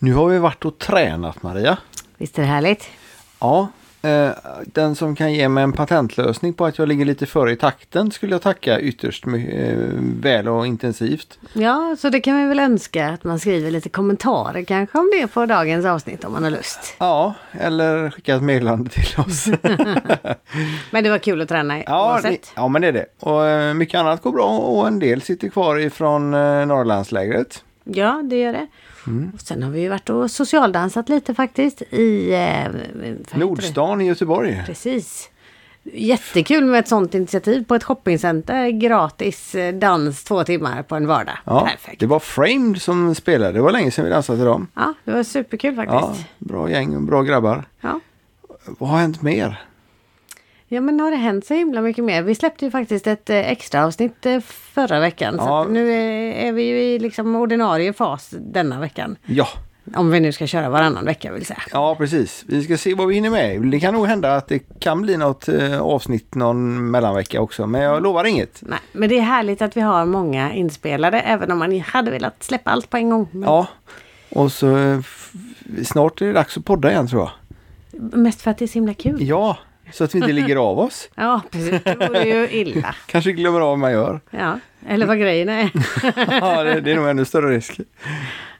Nu har vi varit och tränat Maria. Visst är det härligt? Ja, eh, den som kan ge mig en patentlösning på att jag ligger lite före i takten skulle jag tacka ytterst eh, väl och intensivt. Ja, så det kan vi väl önska att man skriver lite kommentarer kanske om det på dagens avsnitt om man har lust. Ja, eller skicka ett meddelande till oss. Men det var kul att träna ja, oavsett. ja, men det är det. Och eh, mycket annat går bra och en del sitter kvar ifrån eh, Norrlandslägret. Ja, det gör det. Mm. Och sen har vi ju varit och socialdansat lite faktiskt i... Eh? Nordstan i Göteborg. Precis. Jättekul med ett sånt initiativ på ett shoppingcenter. Gratis eh, dans två timmar på en vardag. Ja, Perfekt. det var Framed som spelade. Det var länge sedan vi dansade till dem. Ja, det var superkul Ja, faktiskt. bra gäng och bra grabbar. Ja. Vad har hänt mer? Ja men har det hänt så himla mycket mer? Vi släppte ju faktiskt ett eh, extra avsnitt eh, förra veckan. Så Ja. att nu är, vi ju i liksom ordinarie fas denna veckan. Ja, Om vi nu ska köra varannan vecka vill säga. ja precis. Vi ska se vad vi hinner med. Det kan nog hända att det kan bli något eh, avsnitt någon mellanvecka också. Men jag lovar inget. Nej, men det är härligt att vi har många inspelade även om man hade velat släppa allt på en gång. Men Ja, och så snart är det dags att podda igen tror jag. Mest för att det är så himla kul. Ja, så att vi inte ligger av oss. Ja, precis. Det vore ju illa. Kanske glömmer av vad man gör. Ja, eller vad grejen är. Ja, det, det är nog ännu större risk.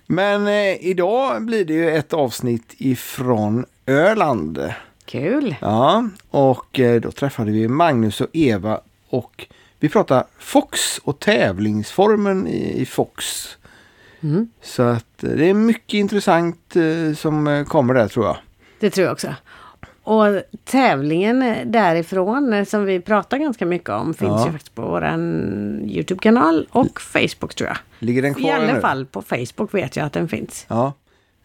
Men eh, idag blir det ju ett avsnitt ifrån Öland. Kul. Ja, och eh, då träffade vi Magnus och Eva och vi pratade Fox och tävlingsformen i, i Fox. Mm. Så att eh, det är mycket intressant eh, som eh, kommer där tror jag. Det tror jag också. Och tävlingen därifrån eh, som vi pratar ganska mycket om finns Ja. ju faktiskt på våran Youtube-kanal och Facebook tror jag. Ligger den I kvar alla nu? fall på Facebook vet jag att den finns. Ja.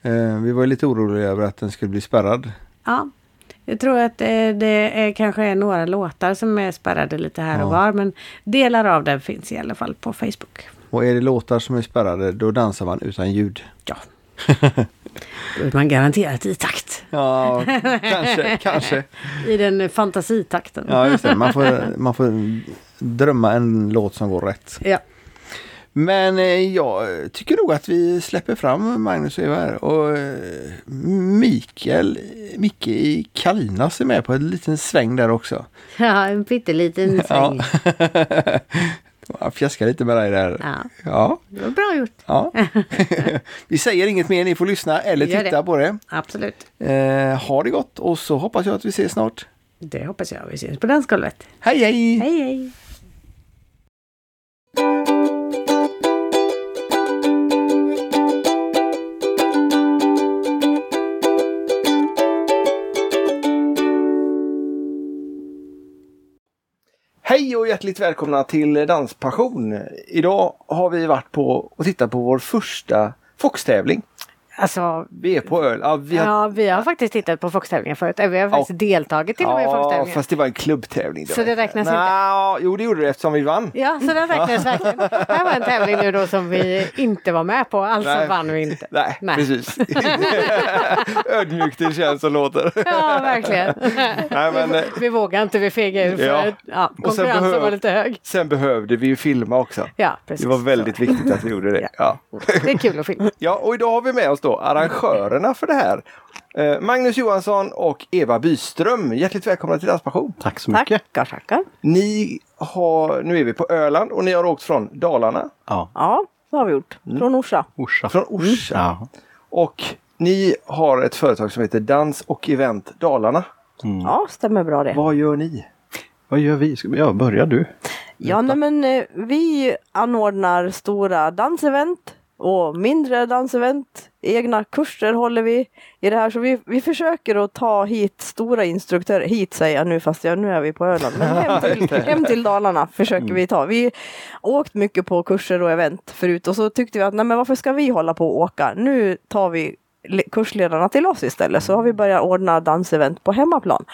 Eh, vi var lite oroliga över att den skulle bli spärrad. Ja, jag tror att eh, det är, kanske är några låtar som är spärrade lite här och Ja. var. Men delar av den finns i alla fall på Facebook. Och är det låtar som är spärrade då dansar man utan ljud. Ja. Då är man garanterat i takt. Ja, kanske, kanske. I den fantasitakten. Ja, just det. Man får, man får drömma en låt som går rätt. Ja. Men eh, jag tycker nog att vi släpper fram Magnus och Eva här. Och eh, Mikael, Micke i Kalinas är med på en liten sväng där också. ja, en pytteliten sväng. Ja. Jag fjäskar lite med dig där. Ja. Ja. Det var bra gjort. ja. vi säger inget mer, ni får lyssna eller Gör titta det. på det. Absolut. Eh, ha det gott och så hoppas jag att vi ses snart. Det hoppas jag. Vi syns på dansgolvet. Hej hej! Hej hej! Hej och hjärtligt välkomna till Danspassion. Idag har vi varit på och tittat på vår första Fox-tävling. Alltså, Vi är på öl. Ja, vi har... ja, vi har faktiskt tittat på Foxtävlingar förut. Vi har faktiskt deltagit till och med i ja Foxtävlingar. fast det var en klubbtävling. Så det räknas inte? Nå, Jo, det gjorde det eftersom vi vann. Ja, så den räknas verkligen. Det här var en tävling nu då som vi inte var med på, alltså Nej. vann vi inte. Nej, Nej. precis. Ödmjukt det känns och låter. Ja, verkligen. Nej, men, eh, Vi vågar inte, vi fegar ur Ja. ja, konkurrensen behöv- var lite hög. sen behövde vi ju filma också. Ja, precis. Det var väldigt viktigt att vi gjorde det. Ja. Det är kul att filma. Ja, och idag har vi med oss då arrangörerna för det här. Eh, Magnus Johansson och Eva Byström. Hjärtligt välkomna till Danspassion. Tack så mycket. Tackar, tackar. Ni har, nu är vi på Öland och ni har åkt från Dalarna, Ja, Ja, det har vi gjort. Från Orsa. Orsa. från Orsa. Ja. Och ni har ett företag som heter Dans och Event Dalarna. Ja, stämmer bra det. Vad gör ni? Vad gör vi? Ja, börjar du? Ja, nej, men eh, vi anordnar stora dansevent och mindre dansevent. Egna kurser håller vi i det här. Så vi, vi försöker att ta hit stora instruktörer. Hit säger jag nu fast jag, nu är vi på Öland. Men hem till, hem till Dalarna försöker vi ta. Vi har åkt mycket på kurser och event förut och så tyckte vi att nej men varför ska vi hålla på och åka? Nu tar vi le- kursledarna till oss istället. Så har vi börjat ordna dansevent på hemmaplan.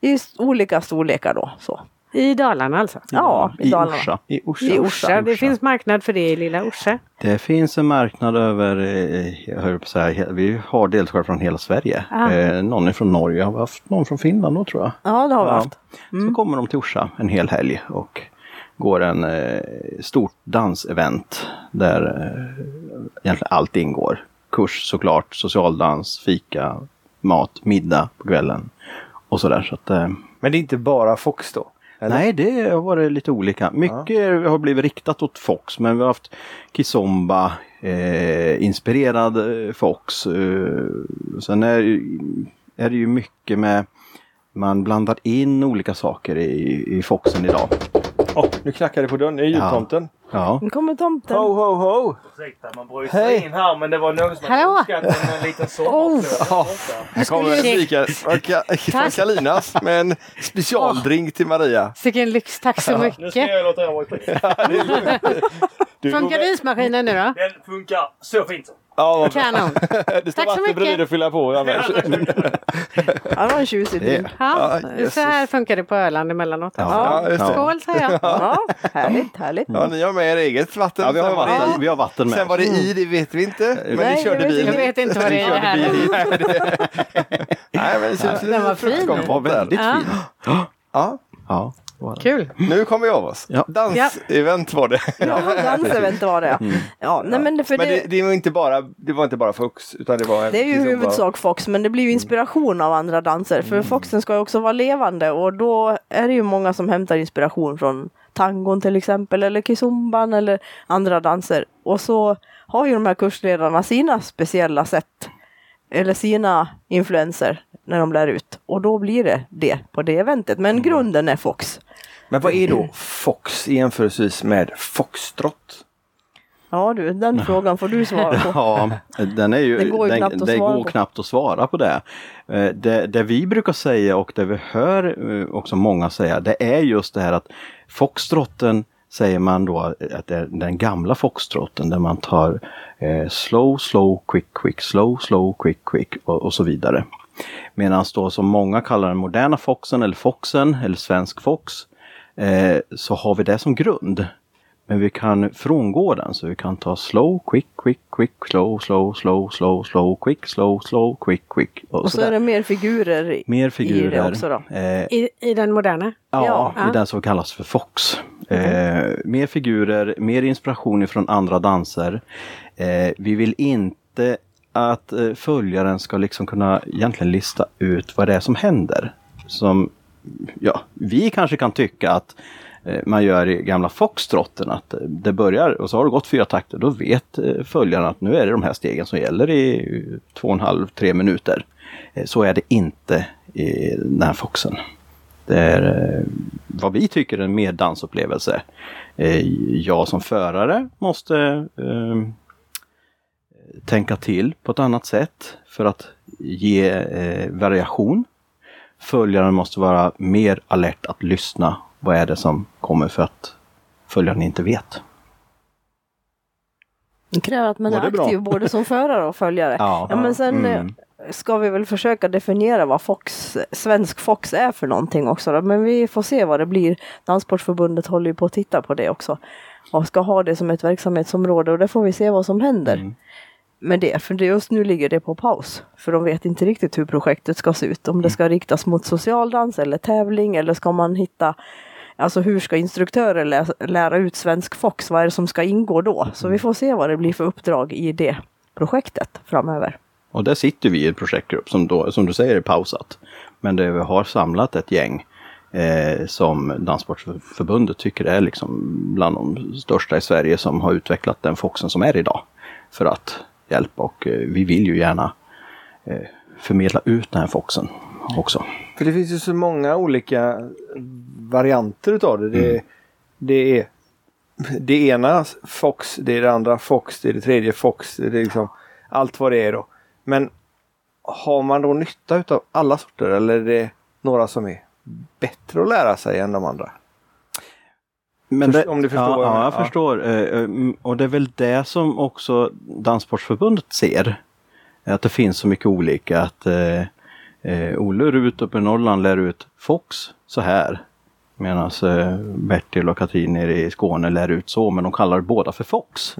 I olika storlekar då. Så. I Dalarna alltså? Ja, i, I Dalarna. Orsa. I Orsa. I Orsa. Det Orsa. finns marknad för det i lilla Orsa. Det finns en marknad över, eh, jag höll på att säga, vi har deltagare från hela Sverige. Ah. Eh, någon är från Norge, har vi haft någon från Finland då tror jag. Ja, det har vi haft. Så kommer de till Orsa en hel helg och går en eh, stort dansevent där eh, egentligen allt ingår. kurs såklart, socialdans, fika, mat, middag på kvällen och sådär. Så att, eh, Men det är inte bara Fox då? Eller? nej, det har varit lite olika. Mycket har blivit riktat åt Fox, men vi har haft Kizomba, eh, inspirerad eh, Fox. Eh, sen är, är det ju mycket med man blandar in olika saker i, i Foxen idag. Åh, nu knackar det på dörren. Det är jultomten. Ja. Nu kommer tomten. Ho, ho, ho! Ursäkta, man bryter Hej. in här men det var någon som hade Hallå. önskat en, en liten sommarflöjt. Ja. Här kommer skulle- Mikael från Ka- från Kalinas med en specialdrink till Maria. Vilken lyx, tack så Nu ska mycket. jag låta er vara i fred. Funkar ismaskinen nu då? Den funkar så fint. Ja, vad bra. Kanon. Det står Tack så vatten bredvid mycket. att fylla på annars. Ja, det var en tjusig bil. Ja, Ja, så här funkar det på Öland emellanåt. Ja, det. Skål säger jag. Ja, härligt, härligt. Ja, ni har med er eget vatten. Ja, vi har var vatten, vi har vatten med. Sen vad det är i, det vet vi inte. Men Nej, ni körde bil. Jag vet inte vad det är här. Nej, men det ser ut som Den var en fin. fruktkompott var väldigt fin. Ja, Ja, var det. Kul. nu kommer vi av oss. Ja. Dansevent var det. Ja, dansevent var det. Ja, nej, men det, för Men det, det, det, var inte bara, det var inte bara Fox, utan det var... det är ju liksom huvudsak Fox, men det blir ju inspiration av andra danser. För Foxen ska ju också vara levande och då är det ju många som hämtar inspiration från tangon till exempel, eller kizomban eller andra danser. Och så har ju de här kursledarna sina speciella sätt, eller sina influenser när de lär ut. Och då blir det det på det eventet. Men grunden är Fox. Men vad är då Fox i jämförelse med Foxtrot? Ja du, den frågan får du svara på. Ja, den är ju, Det går ju den, knappt att det svara går på. knappt att svara på det. Eh, det. Det vi brukar säga och det vi hör eh, också många säga, det är just det här att foxtrotten säger man då att det är den gamla foxtrotten där man tar eh, slow, slow, quick, quick, slow, slow, quick, quick och, och så vidare. Medan då som många kallar den moderna foxen eller foxen eller svensk fox eh, så har vi det som grund. Men vi kan frångå den så vi kan ta slow, quick, quick, quick, slow, slow, slow, slow, slow, quick, slow, slow, quick, quick. Och, Och så sådär. är det mer figurer i- Mer i figurer. det också då. Eh, I, I den moderna? Ja, Ja. i den som kallas för Fox. Eh, mer figurer, mer inspiration från andra danser. Eh, vi vill inte att eh, följaren ska liksom kunna egentligen lista ut vad det är som händer. Som, ja, vi kanske kan tycka att eh, man gör i gamla Foxtrotten att eh, det börjar och så har det gått fyra takter. Då vet eh, följarna följaren att nu är det de här stegen som gäller i eh, två och en halv, tre minuter. Så är det inte i den här Foxen. Det är vad vi tycker är en mer dansupplevelse. Jag som förare måste eh, tänka till på ett annat sätt för att ge eh, variation. Följaren måste vara mer alert att lyssna. Vad är det som kommer för att följaren inte vet? Det kräver att man är det bra? aktiv både som förare och följare. Ja. Ja, men sen Mm. eh, ska vi väl försöka definiera vad Fox, svensk Fox är för någonting också. Då. Men vi får se vad det blir. Danssportförbundet håller ju på att titta på det också. Och ska ha det som ett verksamhetsområde och det får vi se vad som händer. Mm. Med det. För det just nu ligger det på paus. För de vet inte riktigt hur projektet ska se ut. Om det ska riktas mot socialdans eller tävling eller ska man hitta Alltså hur ska instruktörer lä lära ut svensk Fox? Vad är det som ska ingå då? Så vi får se vad det blir för uppdrag i det projektet framöver. Och där sitter vi i en projektgrupp som, då, som du säger är pausat. Men där vi har samlat ett gäng eh, som Danssportförbundet tycker är liksom bland de största i Sverige som har utvecklat den Foxen som är idag. För att hjälpa och eh, vi vill ju gärna eh, förmedla ut den här Foxen också. För det finns ju så många olika varianter utav det. Det, Mm. det är det ena Fox, det är det andra Fox, det är det tredje Fox. Det är liksom allt vad det är då. Men har man då nytta utav alla sorter eller är det några som är bättre att lära sig än de andra? Men Först- om du förstår Ja, jag ja menar. jag Ja. förstår. Eh, eh, mm, Och det är väl det som också Danssportförbundet ser. Att det finns så mycket olika. Att eh, eh, Olle Rut uppe i Norrland lär ut Fox så här. Medan eh, Bertil och Katrin nere i Skåne lär ut så, men de kallar båda för Fox.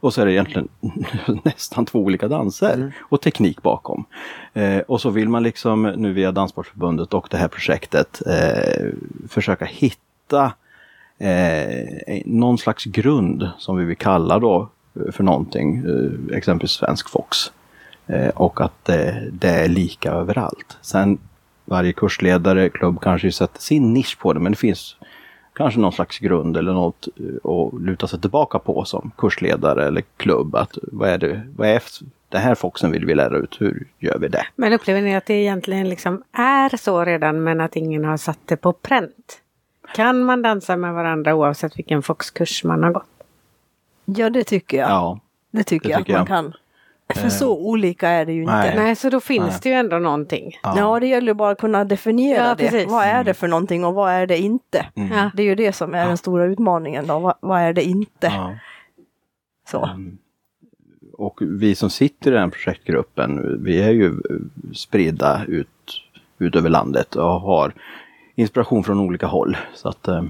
Och så är det egentligen nästan två olika danser och teknik bakom. Eh, och så vill man liksom nu via Danssportförbundet och det här projektet eh, försöka hitta Eh, eh, någon slags grund som vi vill kalla då eh, för någonting, eh, exempelvis svensk Fox. Eh, och att det, det är lika överallt. Sen varje kursledare, klubb kanske sätter sin nisch på det men det finns kanske någon slags grund eller något att luta sig tillbaka på som kursledare eller klubb. Att vad är det, vad är den här Foxen vill vi lära ut, hur gör vi det? Men upplever ni att det egentligen liksom är så redan men att ingen har satt det på pränt? Kan man dansa med varandra oavsett vilken Foxkurs man har gått? Ja, det tycker jag. Ja, det tycker det jag tycker att man jag. kan. För så olika är det ju nej. inte. Nej, så då finns Nej. det ju ändå någonting. Ja. det gäller bara att kunna definiera Ja, det. precis. Vad är det för någonting och vad är det inte? Mm. Ja. Det är ju det som är den stora utmaningen då. Vad, vad är det inte? Ja. Så. Mm. Och vi som sitter i den projektgruppen, vi är ju eh, spridda ut, ut över landet och har inspiration från olika håll. Så att eh,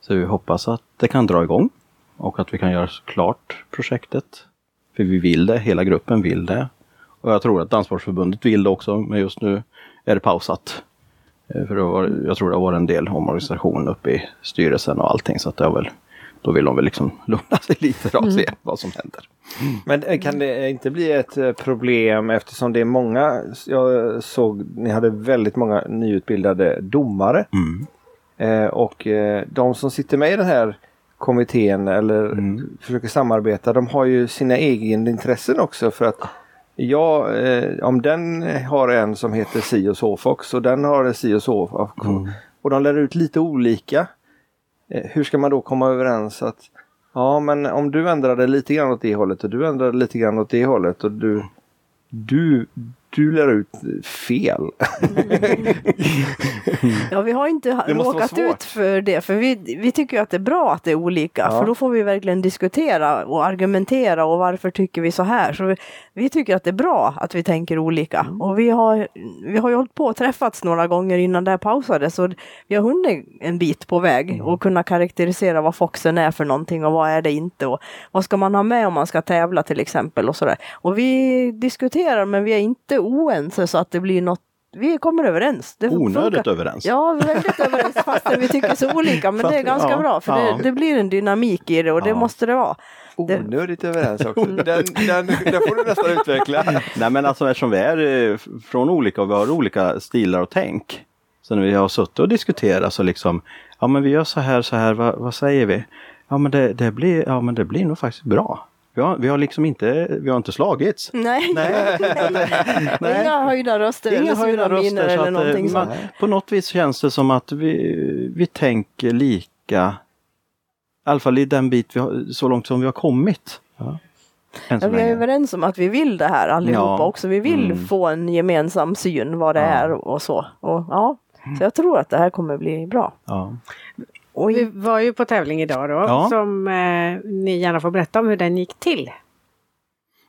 så vi hoppas att det kan dra igång och att vi kan göra klart projektet. För vi vill det, hela gruppen vill det. Och jag tror att Danssportförbundet vill det också, men just nu är det pausat. Eh, för det var, jag tror det har varit en del omorganisation uppe i styrelsen och allting så att det har väl, då vill de väl liksom lugna sig lite och se vad som händer. Men eh, kan det inte bli ett eh, problem eftersom det är många, jag såg, ni hade väldigt många nyutbildade domare. Mm. Eh, och eh, de som sitter med i den här kommittén eller Mm. försöker samarbeta, de har ju sina egenintressen också för att Ja, eh, om den har en som heter si och så Fox och den har en si och så Fox Mm. och de lär ut lite olika. Eh, hur ska man då komma överens att ja men om du ändrade lite grann åt det hållet och du ändrade lite grann åt det hållet och du du, du lär ut fel. Ja, vi har inte råkat ut för det, för vi, vi tycker att det är bra att det är olika, Ja. för då får vi verkligen diskutera och argumentera och varför tycker vi så här. Så vi, vi tycker att det är bra att vi tänker olika. Mm. Och vi har, vi har ju hållit på och träffats några gånger innan det här pausade, så vi har hunnit en bit på väg Mm. och kunna karaktärisera vad Foxen är för någonting och vad är det inte och vad ska man ha med om man ska tävla till exempel och sådär. Och vi diskuterar men vi är inte oense så att det blir något vi kommer överens. Det Onödigt funkar. överens. Ja, väldigt överens fastän vi tycker så olika. Men det är Fast- ganska ja, bra för ja. det, det blir en dynamik i det och det Ja. måste det vara. Det- Onödigt överens också. Den, den, den får du nästan utveckla. Nej men alltså eftersom vi är eh, från olika och vi har olika stilar och tänk. Så när vi har suttit och diskuterat så liksom, ja men vi gör så här, så här, vad, vad säger vi? Ja men det, det, blir, ja men det blir nog faktiskt bra. Vi har, vi har liksom inte, vi har inte slagits. Nej, Nej. Och inga höjda röster Inga eller höjda röster. Eller någonting eh, man, sånt. på något vis känns det som att vi, vi tänker lika. I alla fall i den bit vi har, så långt som vi har kommit. Ja. Ja, vi är överens om att vi vill det här allihopa Ja. också. Vi vill Mm. få en gemensam syn vad det Ja. är och så. Och, ja, så jag tror att det här kommer bli bra. Och Vi var ju på tävling idag då Ja. som eh, ni gärna får berätta om hur den gick till.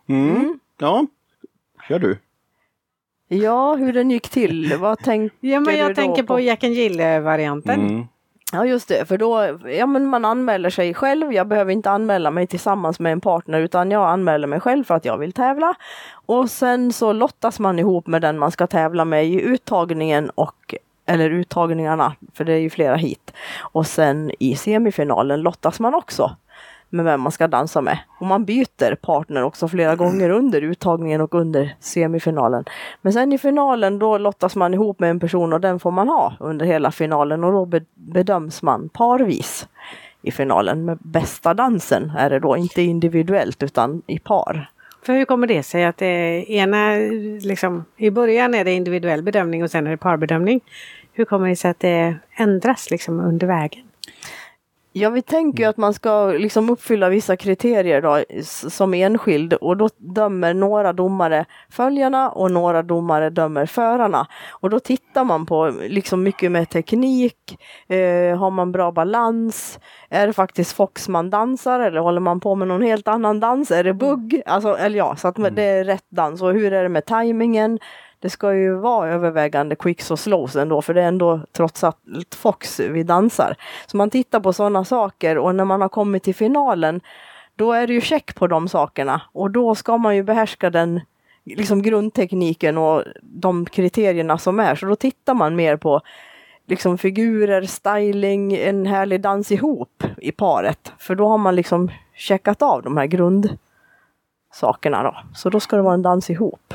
Mm. ja, kör du. Ja, hur den gick till. Vad tänker Ja men du jag då tänker på Jack and Jill-varianten. Mm. Ja just det, för då, ja men man anmäler sig själv. Jag behöver inte anmäla mig tillsammans med en partner utan jag anmäler mig själv för att jag vill tävla. Och sen så lottas man ihop med den man ska tävla med i uttagningen och eller uttagningarna, för det är ju flera hit. Och sen i semifinalen lottas man också med vem man ska dansa med. Och man byter partner också flera gånger under uttagningen och under semifinalen. Men sen i finalen då lottas man ihop med en person och den får man ha under hela finalen och då be- bedöms man parvis i finalen med bästa dansen är det då, inte individuellt utan i par. För hur kommer det sig att det ena, liksom, i början är det individuell bedömning och sen är det parbedömning. Hur kommer det sig att det ändras liksom under vägen? Ja, vi tänker ju att man ska liksom uppfylla vissa kriterier då, som enskild och då dömer några domare följarna och några domare dömer förarna. Och då tittar man på liksom mycket med teknik, eh, har man bra balans, är det faktiskt Fox man dansar eller håller man på med någon helt annan dans, är det bugg? Alltså, eller ja, så att det är rätt dans och hur är det med tajmingen? Det ska ju vara övervägande quicks och slows ändå, för det är ändå trots allt Fox vi dansar. Så man tittar på sådana saker och när man har kommit till finalen, då är det ju check på de sakerna och då ska man ju behärska den liksom grundtekniken och de kriterierna som är. Så då tittar man mer på liksom figurer, styling, en härlig dans ihop i paret. För då har man liksom checkat av de här grundsakerna då. Så då ska det vara en dans ihop.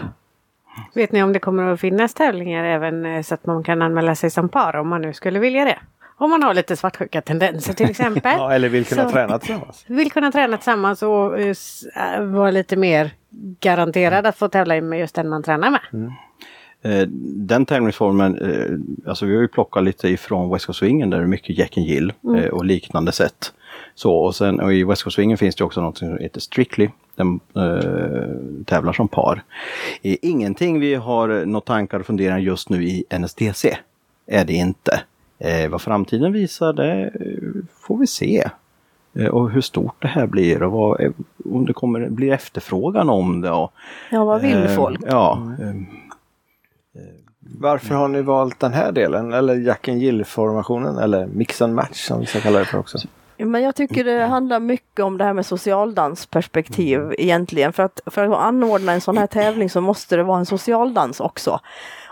Vet ni om det kommer att finnas tävlingar även eh, så att man kan anmäla sig som par om man nu skulle vilja det? Om man har lite svartsjuka tendenser till exempel. Ja, eller vill kunna Så- träna tillsammans. Vill kunna träna tillsammans och äh, vara lite mer garanterad att få tävla med just den man tränar med. Eh, Den tävlingsformen, eh, alltså vi har ju plockat lite ifrån West Coast Swingen där det är mycket Jack and Jill eh, och liknande sätt. Så och sen och i West Coast Swingen finns det också något som heter Strictly. Den eh, tävlar som par. Eh, ingenting vi har några tankar och funderingar just nu i NSDC. Är det inte. Eh, vad framtiden visar det eh, får vi se. Eh, och hur stort det här blir och vad, eh, om det kommer blir efterfrågan om det. Och, Ja, vad vill eh, folk? Ja, eh, Varför har ni valt den här delen? Eller Jack and Jill-formationen? Eller Mix and Match som vissa kallar det för också. Men jag tycker det handlar mycket om det här med socialdansperspektiv egentligen. För att, för att anordna en sån här tävling så måste det vara en socialdans också.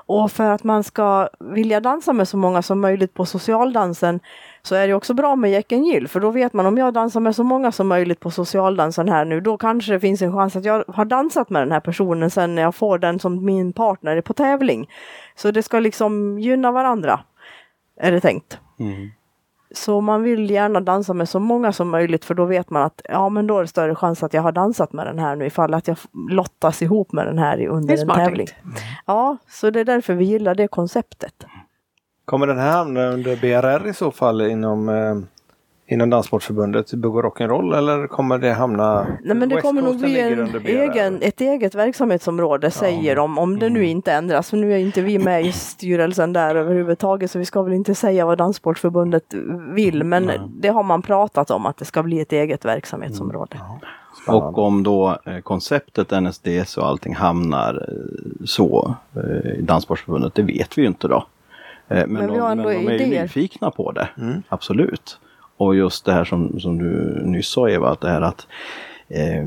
Och för att man ska vilja dansa med så många som möjligt på socialdansen så är det också bra med Jack and Jill för då vet man om jag dansar med så många som möjligt på socialdansen här nu då kanske det finns en chans att jag har dansat med den här personen sen när jag får den som min partner på tävling. Så det ska liksom gynna varandra. Är det tänkt. mm. Så man vill gärna dansa med så många som möjligt för då vet man att ja men då är det större chans att jag har dansat med den här nu ifall att jag lottas ihop med den här under en tävling. tänkt. Ja, så det är därför vi gillar det konceptet. Kommer den här hamna under BRR i så fall inom, eh, inom Danssportförbundet, Bugg och Rock'n'Roll eller kommer det hamna... Nej men det West kommer nog bli en egen, ett eget verksamhetsområde säger de, om det nu Mm. inte ändras. För nu är inte vi med i styrelsen där överhuvudtaget så vi ska väl inte säga vad Danssportförbundet vill men det har man pratat om att det ska bli ett eget verksamhetsområde. Spännande. Och om då eh, konceptet NSDS och allting hamnar eh, så eh, i Danssportförbundet, det vet vi ju inte då. Men, Men vi de, har men de är ju nyfikna på det, Mm. absolut. Och just det här som, som du nyss sa Eva, att det här att eh,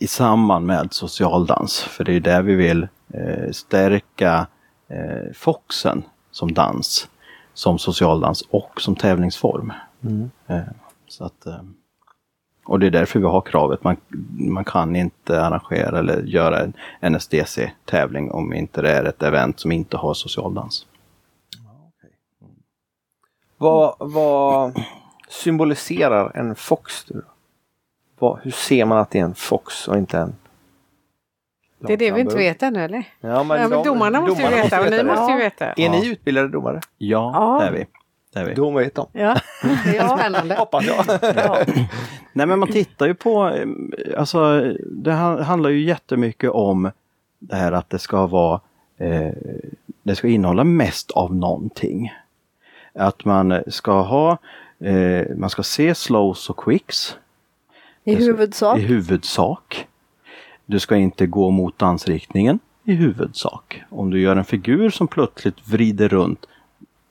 i samband med socialdans, för det är där vi vill eh, stärka eh, Foxen som dans, som socialdans och som tävlingsform. Mm. Eh, så att, eh, och det är därför vi har kravet. Man, man kan inte arrangera eller göra en NSDC-tävling om inte det är ett event som inte har socialdans. Vad, vad symboliserar en fox? Du? Vad, hur ser man att det är en fox och inte en Det är det vi inte vet ännu eller? Ja, men, Ja, men domarna måste ju veta och ni det. måste ju Ja. veta. Är ni utbildade domare? Ja, Ja. det är vi. Det är vi. Då vet de. Ja, det är spännande. Hoppas jag. Ja. Nej men man tittar ju på, eh, alltså det ha- handlar ju jättemycket om det här att det ska vara, eh, det ska innehålla mest av någonting. Att man ska ha, eh, man ska se slows och quicks I huvudsak. i huvudsak. Du ska inte gå mot dansriktningen i huvudsak. Om du gör en figur som plötsligt vrider runt,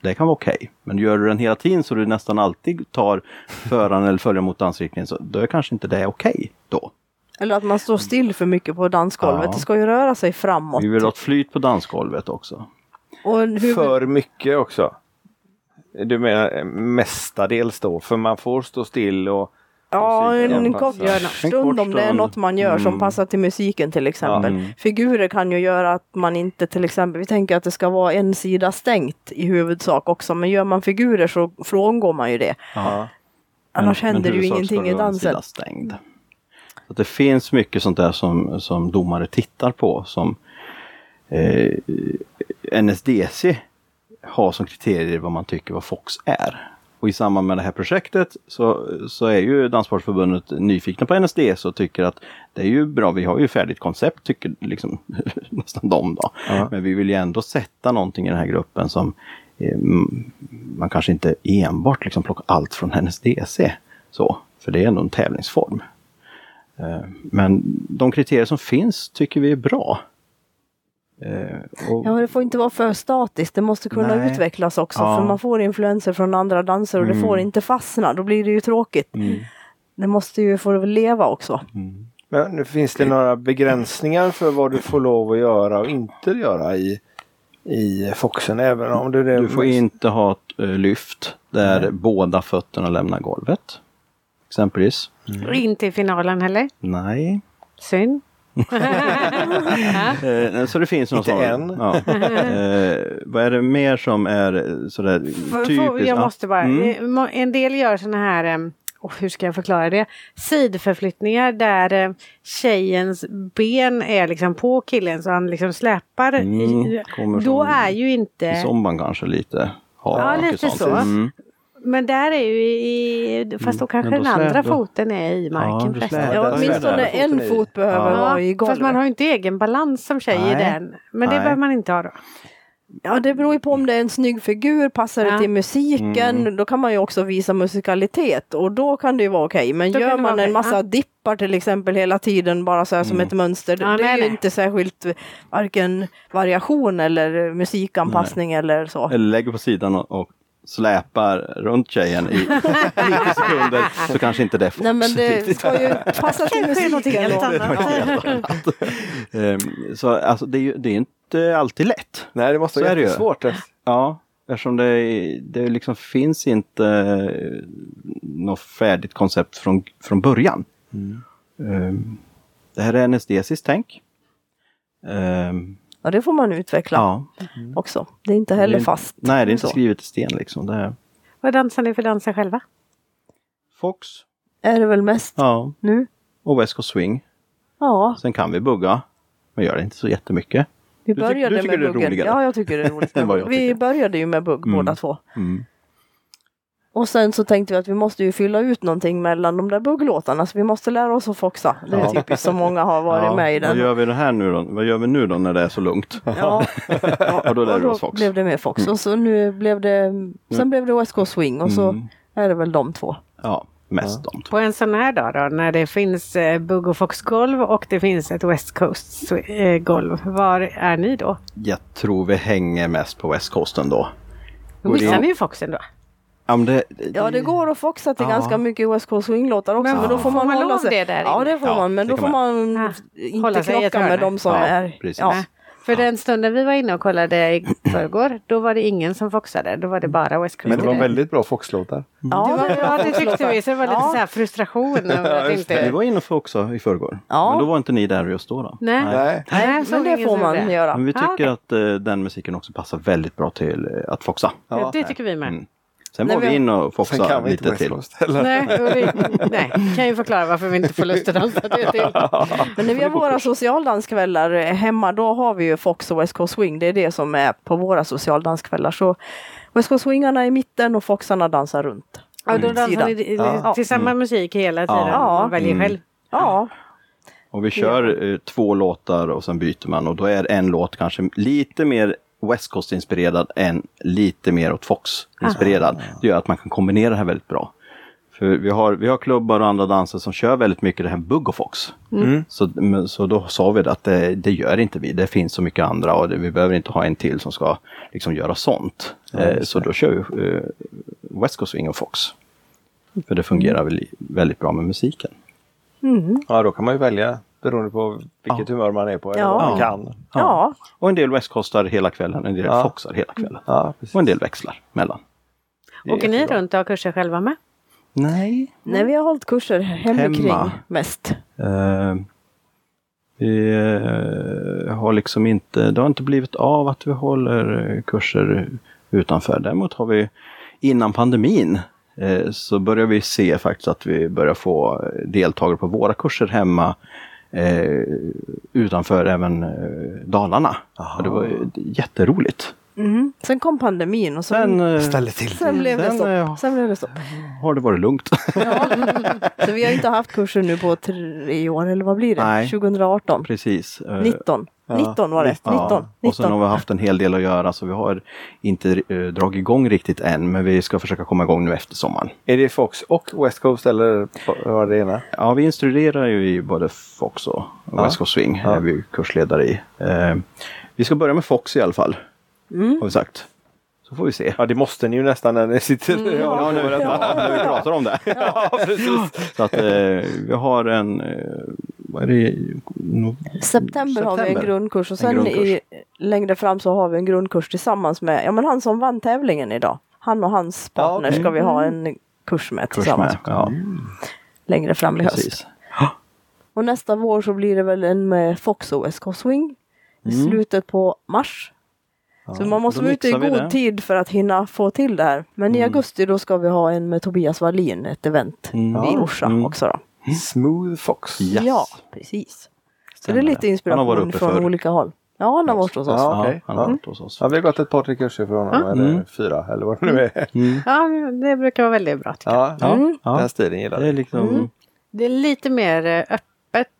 det kan vara okej. Men gör du den hela tiden så du nästan alltid tar föraren eller följer mot dansriktningen, så då är kanske inte det okej då. Eller att man står still för mycket på dansgolvet. Ja. Det ska ju röra sig framåt. Vi vill ha ett flyt på dansgolvet också. Huvud... För mycket också. Du menar eh, mestadels då? För man får stå still och Ja, en kort stund om det är något man gör som Mm. passar till musiken till exempel. Mm. Figurer kan ju göra att man inte till exempel, vi tänker att det ska vara en sida stängt i huvudsak också, men gör man figurer så frångår man ju det. Ja. Annars Men- händer men det ju ingenting i dansen. sida Stängd. Så det finns mycket sånt där som, som domare tittar på som eh, NSDC har som kriterier vad man tycker vad Fox är. Och i samband med det här projektet så, så är ju Danssportförbundet nyfikna på NSDC och tycker att det är ju bra, vi har ju färdigt koncept tycker liksom nästan de då. Ja. Men vi vill ju ändå sätta någonting i den här gruppen som eh, man kanske inte enbart liksom plockar allt från NSDC. Så, för det är ändå en tävlingsform. Eh, Men de kriterier som finns tycker vi är bra. Eh, och- Ja, men det får inte vara för statiskt, det måste kunna Nej. utvecklas också Ja. för man får influenser från andra danser och det Mm. får inte fastna, då blir det ju tråkigt. Mm. Det måste ju få leva också. Mm. Men nu finns det några begränsningar för vad du får lov att göra och inte göra i, i Foxen? Även om du, det Du får inte ha ett eh, lyft där båda fötterna lämnar golvet. Exempelvis. Och inte i finalen heller. Nej. Synd. Eh, så det finns någon Inte sån. Ja. Eh, vad är det mer som är sådär För- typiskt? jag Ja. måste bara, Mm. eh, en del gör såna här, oh, hur ska jag förklara det? Sidförflyttningar där eh, tjejens ben är liksom på killen så han liksom släpar. Mm, i- Då är ju I inte... sommaren kanske lite. Har Ja, mycket lite så. Mm. Men där är ju i... Fast då kanske men då den andra då- foten är i marken Ja, förresten. Ja, åtminstone en i. fot behöver Ja. vara i Fast man golvet. har ju inte egen balans som tjej i Nej. den. Men det Nej. behöver man inte ha då. Ja, det beror ju på om det är en snygg figur, passar det Ja. till musiken, Mm. då kan man ju också visa musikalitet och då kan det ju vara okej. Men Då gör man en massa ja. dippar till exempel hela tiden bara så här som Mm. ett mönster, Ja, det är nej, ju nej. inte särskilt varken variation eller musikanpassning eller så. Eller lägger på sidan och, och släpar runt tjejen i 90 sekunder så kanske inte det är Fox. Nej men det ska ju passa till musiken. helt annat. Ehm, så alltså det är ju det är inte alltid lätt. Nej, det måste vara jättesvårt. Ja, eftersom det, det liksom finns inte eh, något färdigt koncept från, från början. Ehm, det här är anestesiskt tänk. Ehm, Ja, det får man utveckla ja, också. Det är inte heller är- fast. nej, det är inte så. skrivet i sten liksom. Det är Vad dansar ni för danser själva? Fox, Är det väl mest ja, nu? och West Coast Swing. Ja, Sen kan vi bugga, men gör det inte så jättemycket. vi Du tyck- började du tycker med det är buggen. roligare? Ja, jag tycker det är roligt. Vi tycker. började ju med bugg Mm. båda två. Mm. Och sen så tänkte vi att vi måste ju fylla ut någonting mellan de där bugglåtarna så vi måste lära oss att foxa. Det är Ja. typiskt som många har varit Ja, med i Vad den. gör vi det här nu då? Vad gör vi nu då när det är så lugnt? Ja, Och då lär och vi oss Fox. blev det mer Fox. Och så nu blev det, sen blev det West Coast Swing och så Mm. är det väl de två. Ja, mest de två. På en sån här dag då, när det finns eh, Bugg och Fox golv och det finns ett West Coast eh, golv. Var är ni då? Jag tror vi hänger mest på West Coasten då. Missar ni ju Foxen då. Ja, men det, Ja det går att foxa till Ja. ganska mycket Coast Swing-låtar också. Men Men, då får man, får man hålla sig. det där Ja det får Ja, man men det då får man Ja. inte Hålla krocka med de som Ja, är... precis. Ja. Nej. För den stunden vi var inne och kollade i förrgår, då var det ingen som foxade. Då var det bara West Coast. Men det var väldigt bra Fox-låtar. Ja, det, var, ja, det tyckte vi. Så det var lite Ja. så här frustration över att Vi inte... var inne för också i förrgår. Ja. Men då var inte ni där just då. då. Nej. Nej. Nej, Men det får man det. göra. Men vi tycker att eh, den musiken också passar väldigt bra till eh, att foxa. Ja, det tycker vi med. Mm. Sen Nej, var vi inne och Sen foxade kan vi inte lite till. Nej, och vi, nej, kan ju förklara varför vi inte får lust att dansa det till. Men när vi har våra socialdanskvällar eh, hemma då har vi ju Fox och West Coast Swing. Det är det som är på våra socialdanskvällar. Så West Coast Swingarna i mitten och Foxarna dansar runt. Ja, då dansar Sidan. ni Ja. till samma musik hela tiden. Ja. Man väljer Mm. själv. Ja, Och vi kör eh, två låtar och sen byter man och då är en låt kanske lite mer West Coast-inspirerad än lite mer åt Fox-inspirerad. Det gör att man kan kombinera det här väldigt bra. För vi har, vi har klubbar och andra danser som kör väldigt mycket det här bugg och fox. Mm. Så, men- så då sa vi det att det, det gör inte vi. Det finns så mycket andra och det, vi behöver inte ha en till som ska liksom göra sånt. eh, så då kör vi eh, West Coast Swing och Fox. För det fungerar väl i- väldigt bra med musiken. Ja, då kan man ju välja beroende på vilket humör man är på eller Ja. vad man Ja. kan. ja. Och en del West Coastar hela kvällen, en del Ja. Foxar hela kvällen. Ja. Och en del växlar mellan. Åker ni runt och har kurser själva med? Nej. Nej, vi har hållit kurser hemikring mest. Eh, vi eh, har liksom inte, det har inte blivit av att vi håller eh, kurser utanför. Däremot har vi innan pandemin så börjar vi se faktiskt att vi börjar få deltagare på våra kurser hemma eh, utanför även eh, Dalarna. Och det var jätteroligt. Mhm. Sen kom pandemin och sen, Sen, eh, till sen blev det sen, stopp. eh, Sen blev det stopp. har det varit lugnt. Så vi har inte haft kurser nu på tre år, eller vad blir det? Nej. 2018? Precis. Eh, 19. 19 var det. 19. Ja, och sen har 19. vi haft en hel del att göra så vi har inte eh, dragit igång riktigt än men vi ska försöka komma igång nu efter sommaren. Är det Fox och West Coast eller vad är det ena? Ja, vi instruerar ju i både Fox och Ja. West Coast Swing. Ja. är vi kursledare i. Eh, vi ska börja med Fox i alla fall. Mm. Har vi sagt. Så får vi se. Ja, det måste ni ju nästan när ni sitter Mm, ja, Ja, nu, ja, när vi pratar om det. ja, precis. Så att eh, vi har en, eh, vad är det? No, September har vi en September. grundkurs och En sen grundkurs. I, längre fram så har vi en grundkurs tillsammans med ja, men han som vann tävlingen idag. Han och hans partner okej. ska vi ha en kurs med kurs tillsammans. med. Ja. längre fram i höst. Och nästa vår så blir det väl en med Fox OSK Swing i Mm. slutet på mars. Så man måste vara ute i god det. tid för att hinna få till det här. Men i Mm. augusti då ska vi ha en med Tobias Wallin, ett event Mm. i Orsa Mm. också. Då. Smooth Fox. Yes. Ja, precis. Så det är lite Han har varit inspiration från förr. olika håll. Ja, han har varit hos oss. Ja, Ja, okej. han har Ja. varit hos oss. Ja, vi har gått ett par tre kurser för honom. Ja. Eller Mm. fyra eller vad det nu är. Mm. Ja, det brukar vara väldigt bra. tycker jag. Ja, Ja, Mm. ja. den stilen gillar Det är jag. liksom... Mm. Det är lite mer eh, öppet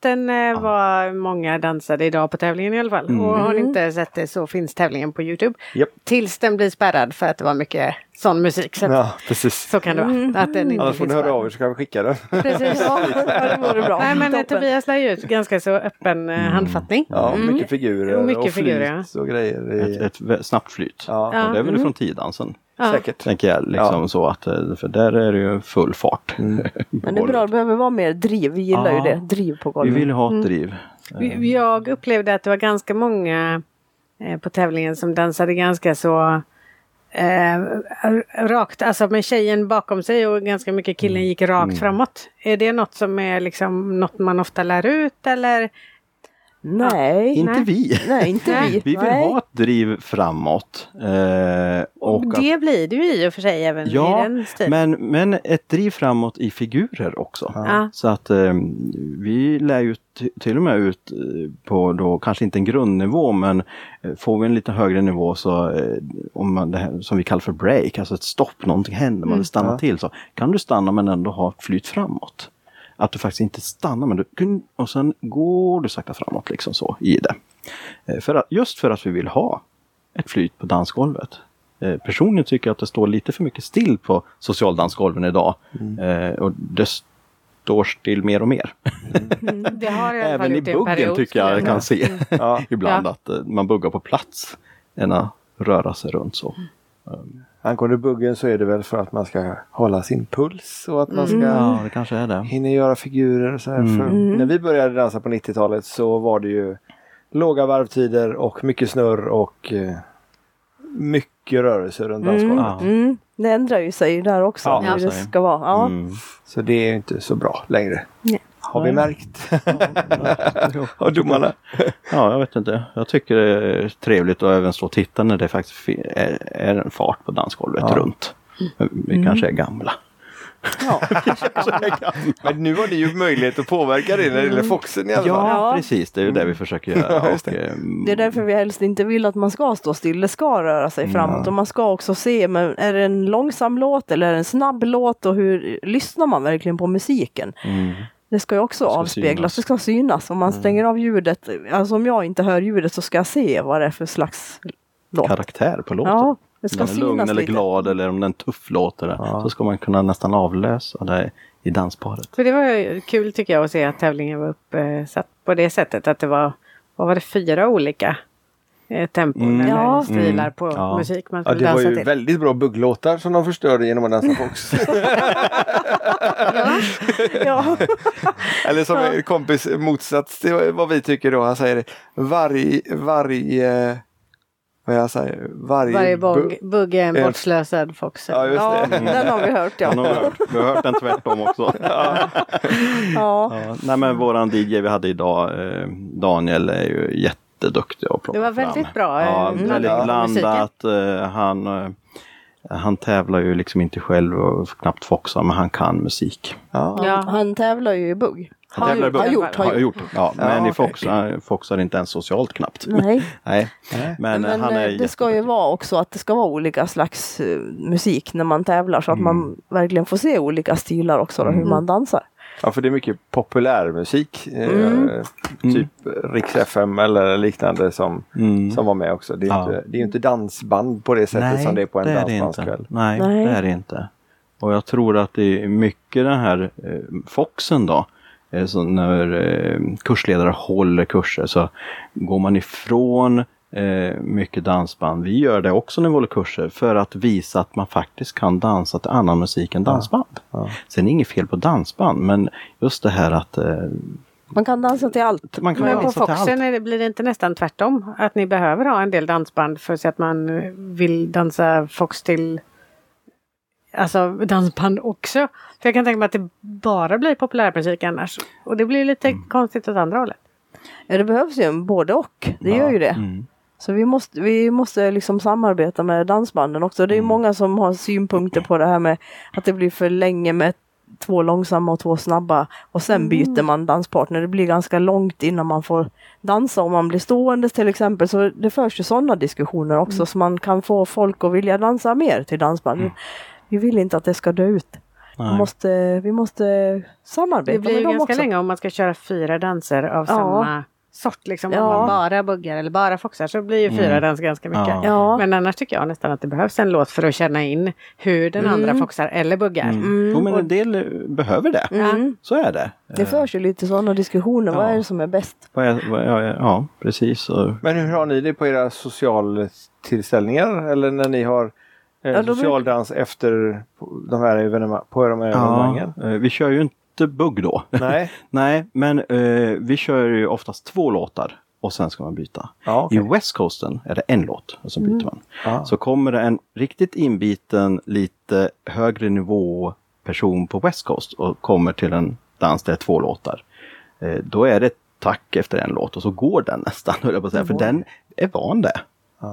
än eh, vad många dansade idag på tävlingen i alla fall. Mm. Och har ni Mm. inte sett det så finns tävlingen på Youtube. Japp. Tills den blir spärrad för att det var mycket sån musik. Så, Ja, precis. så kan det vara. Att den inte Annars får ni höra av er så kan vi skicka den. Precis. Ja, det vore bra. Nej men eh, Toppen. Tobias lär ju ut ganska så öppen eh, handfattning. Ja, Mm. mycket figurer Och mycket och flyt figurer, och grejer. I, Ett, ett snabbt flyt. ja, Ja. Och det är väl Mm. från tiddansen. Ja. säkert. Tänker jag liksom så att, eh, för där är det ju full fart. Mm. Men det är bra, det behöver vara mer driv. Vi gillar Ja. ju det. Driv på Vi golvet. vill ju ha Mm. ett driv. Vi- Jag upplevde att det var ganska många eh, på tävlingen som dansade ganska så eh, rakt, alltså med tjejen bakom sig och ganska mycket killen gick rakt framåt. Är det något som är liksom något man ofta lär ut eller? Nej. Inte Nej. vi. Nej, inte vi. Vi vill Nej. ha ett driv framåt. Eh, och att, det blir det ju i och för sig även i ja, den stilen. men, men ett driv framåt i figurer också. Ja. Så att eh, vi lär ju till och med ut eh, på då kanske inte en grundnivå men eh, får vi en lite högre nivå så eh, om man det här, som vi kallar för break, alltså ett stopp, någonting händer, man vill stanna Ja. till så kan du stanna men ändå ha flyt framåt. Att du faktiskt inte stannar men du och sen går du sakta framåt liksom så i det. Eh, För att, just för att vi vill ha ett flyt på dansgolvet. Eh, Personligen tycker jag att det står lite för mycket still på socialdansgolven idag. Eh, och det står still mer och mer. det har jag i alla fall Även i buggen period, tycker jag jag kan se Ja. ibland Ja. att man buggar på plats än att röra sig runt så. Angående buggen så är det väl för att man ska hålla sin puls och att man ska Ja, det kanske är det. hinna göra figurer och så här. Mm. För när vi började dansa på 90-talet så var det ju låga varvtider och mycket snurr och eh, mycket rörelse runt dansgolvet. Mm. Det ändrar ju sig där också. Ja. hur det ska vara. Ja. Mm. Så det är inte så bra längre. Nej. Har vi märkt. Av domarna. Ja, jag vet inte. Jag tycker det är trevligt att även stå och titta när det faktiskt är, är en fart på dansgolvet Ja. runt. Vi kanske är gamla. Ja. Men nu har ni ju möjlighet att påverka det när det gäller Foxen i alla fall. Ja, precis. Det är ju det vi försöker göra. Och, det. eh, Det är därför vi helst inte vill att man ska stå still. Det ska röra sig framåt och man ska också se, men är det en långsam låt eller är det en snabb låt och hur lyssnar man verkligen på musiken? Mm. Det ska ju också Det ska avspeglas, synas. det ska synas. Om man stänger av ljudet, alltså om jag inte hör ljudet så ska jag se vad det är för slags låt. Karaktär på låten. Ja, det ska Om den är lugn eller lite. glad eller om den är tuff låt eller, Ja. så ska man kunna nästan avläsa det i dansparet. För det var kul tycker jag att se att tävlingen var uppsatt på det sättet att det var, vad var det, fyra olika eh, tempon Mm. eller Ja. stilar Mm. på Ja. musik man Ja, skulle det var dansa ju till. väldigt bra bugglåtar som de förstörde genom att dansa Fox. Ja. Eller som en kompis motsats till vad vi tycker då. Han säger varje, varje, vad jag säger, varje, Varje bu- bugg, bugg är en bortslösad fox. Ja, just ja, det. den har vi hört Ja. ja. Vi, har hört, vi har hört den tvärtom också. ja. Ja, nej men våran DJ vi hade idag, eh, Daniel är ju jätteduktig att plocka Det var fram. väldigt bra, eh, Ja, väldigt blandat. Eh, han, eh, han tävlar ju liksom inte själv och knappt foxar men han kan musik. Ja. Ja. Han tävlar ju i bugg. Har tävlar i gjort, Har fall. Har gjort. Ja, men i okej. Fox, han foxar inte ens socialt knappt. Nej, Nej. Men, men han är eh, det ska ju vara också att det ska vara olika slags eh, musik när man tävlar så att man verkligen får se olika stilar också då, hur man dansar. Ja, för det är mycket populärmusik. Eh, Mm. Typ Riks FM eller liknande som, Mm. som var med också. Det är, Ja. inte, det är inte dansband på det sättet som det är på en dansbandskväll. Nej, Nej. det är det inte. Och jag tror att det är mycket den här eh, Foxen då. Eh, så när eh, kursledare håller kurser så går man ifrån eh, mycket dansband. Vi gör det också när vi håller kurser för att visa att man faktiskt kan dansa till annan musik än dansband. Ja. Sen är det inget fel på dansband men just det här att eh, Man kan dansa till allt. man kan Men på dansa till allt. Foxen är det, blir det inte nästan tvärtom? Att ni behöver ha en del dansband för så att man eh, vill dansa Fox till alltså, dansband också. För jag kan tänka mig att det bara blir populärmusik annars. Och det blir lite konstigt åt andra hållet. Ja, det behövs ju en både och. Det gör ju det. Mm. Så vi måste, vi måste liksom samarbeta med dansbanden också. Det är många som har synpunkter på det här med att det blir för länge med två långsamma och två snabba och sen byter man danspartner. Det blir ganska långt innan man får dansa om man blir stående till exempel. Så det förs ju sådana diskussioner också så man kan få folk att vilja dansa mer till dansband. Vi- Vi vill inte att det ska dö ut. Vi måste, vi måste samarbeta Det blir med ju dem ganska också. länge om man ska köra fyra danser av Ja. samma sort. Liksom. Ja. Om man bara buggar eller bara foxar så blir ju fyra Mm. danser ganska mycket. Ja. Men annars tycker jag nästan att det behövs en låt för att känna in hur den andra Mm. foxar eller buggar. Mm. Jo, men en del eh, behöver det. Mm. Så är det. Det förs ju lite sådana diskussioner. Vad Ja. är det som är bäst? Vad är, vad, ja, ja, precis. Och, Men hur har ni det på era socialtillställningar eller när ni har eh, Ja, socialdans efter de här evenemang, på de här evenemangen? ja, eh, vi kör ju inte bugg då. Nej? Nej, men eh, vi kör ju oftast två låtar och sen ska man byta. Ja, okej. I West Coasten är det en låt och så byter man. Ja. Så kommer det en riktigt inbiten, lite högre nivå person på West Coast och kommer till en dans där det är två låtar. Eh, då är det tack efter en låt och så går den nästan, höll jag på att säga, för den är van det.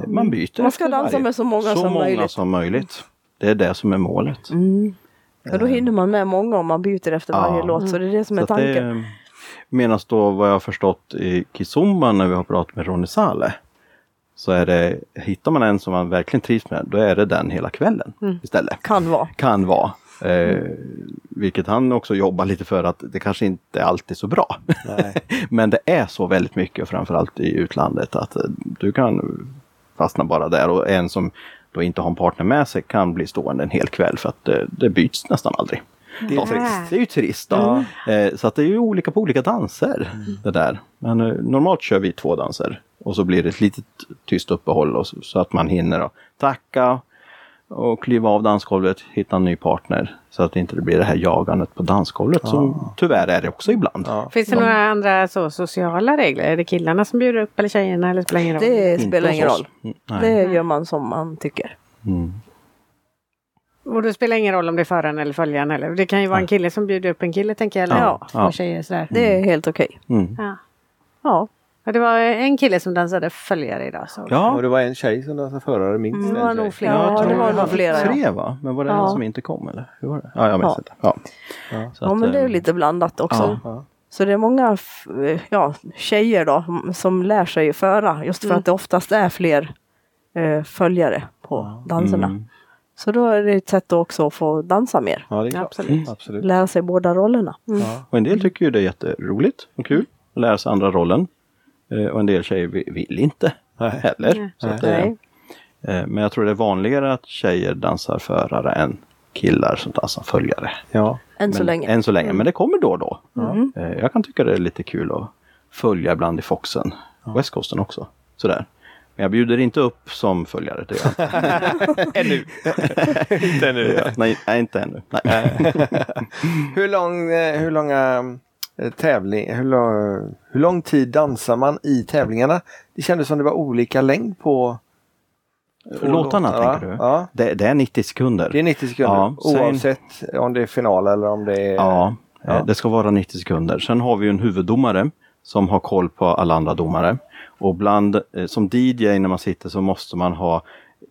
Man byter Man ska dansa varje. med så många så som många möjligt. som möjligt. Det är det som är målet. Mm. Ja, då hinner man med många om man byter efter Ja. varje låt. Så det är det som är Så tanken. Medan då vad jag har förstått i Kizumba när vi har pratat med Ronny Sale. Så är det, hittar man en som man verkligen trivs med, då är det den hela kvällen istället. Kan vara. Kan vara. Eh, vilket han också jobbar lite för att det kanske inte alltid är så bra. Nej. Men det är så väldigt mycket, framförallt i utlandet, att eh, du kan fastna bara där och en som då inte har en partner med sig kan bli stående en hel kväll för att det, byts nästan aldrig. Det är trist. Det är ju trist. Då. Eh, så att det är ju olika på olika danser. Det där. Men eh, normalt kör vi två danser. Och så blir det ett litet tyst uppehåll och så, så att man hinner tacka och kliva av dansgolvet, hitta en ny partner. Så att det inte blir det här jagandet på dansgolvet som tyvärr är det också ibland. Ja. Finns det några andra så, sociala regler? Är det killarna som bjuder upp eller tjejerna? Eller spelar ingen roll? Det spelar ingen roll. Mm, nej. Det gör man som man tycker. Mm. Och det spelar ingen roll om det är föraren eller följaren eller? Det kan ju vara en kille som bjuder upp en kille tänker jag. Eller Ja, två ja. tjejer sådär. Det är helt okej. Mm. Ja. Ja. Och det var en kille som dansade följare idag. Så. Och Ja, det var en tjej som dansade förare, minst Mm, en det var tjej. nog fler. jag Ja, tror det var nog flera. Ja. Tre va? Men var det Ja. en som inte kom eller? Hur var det? Ja, jag minns Ja. inte. Ja. Ja. Så ja, men det är eh, lite blandat också. Ja. Så det är många ja, tjejer då som lär sig föra just för Mm. att det oftast är fler eh, följare på danserna. Mm. Så då är det ett sätt också att få dansa mer. Ja, det är klart. Absolut. Absolut. Lära sig båda rollerna. Ja. Och en del tycker ju det är jätteroligt och kul att lära sig andra rollen. Eh, och en del tjejer vi- vill inte heller. Nej. Så att eh, men jag tror det är vanligare att tjejer dansar förare än killar som dansar följare. Ja. Än så men, länge. Än så länge, men det kommer då och då. Mm. Eh, jag kan tycka det är lite kul att följa ibland i Foxen. West Coasten också. Sådär. Men jag bjuder inte upp som följare. Det gör. Ännu. Inte ännu. Ja, nej, nej, inte ännu. Nej. Hur, lång, hur långa tävling, hur, lång, hur lång tid dansar man i tävlingarna? Det kändes som det var olika längd på Låtarna låtarna, tänker du? Ja. Det, det är 90 sekunder. Det är 90 sekunder Ja, sen- oavsett om det är final eller om det är... Ja, Ja. eh, det ska vara 90 sekunder. Sen har vi ju en huvuddomare som har koll på alla andra domare. Och bland, eh, som DJ när man sitter så måste man ha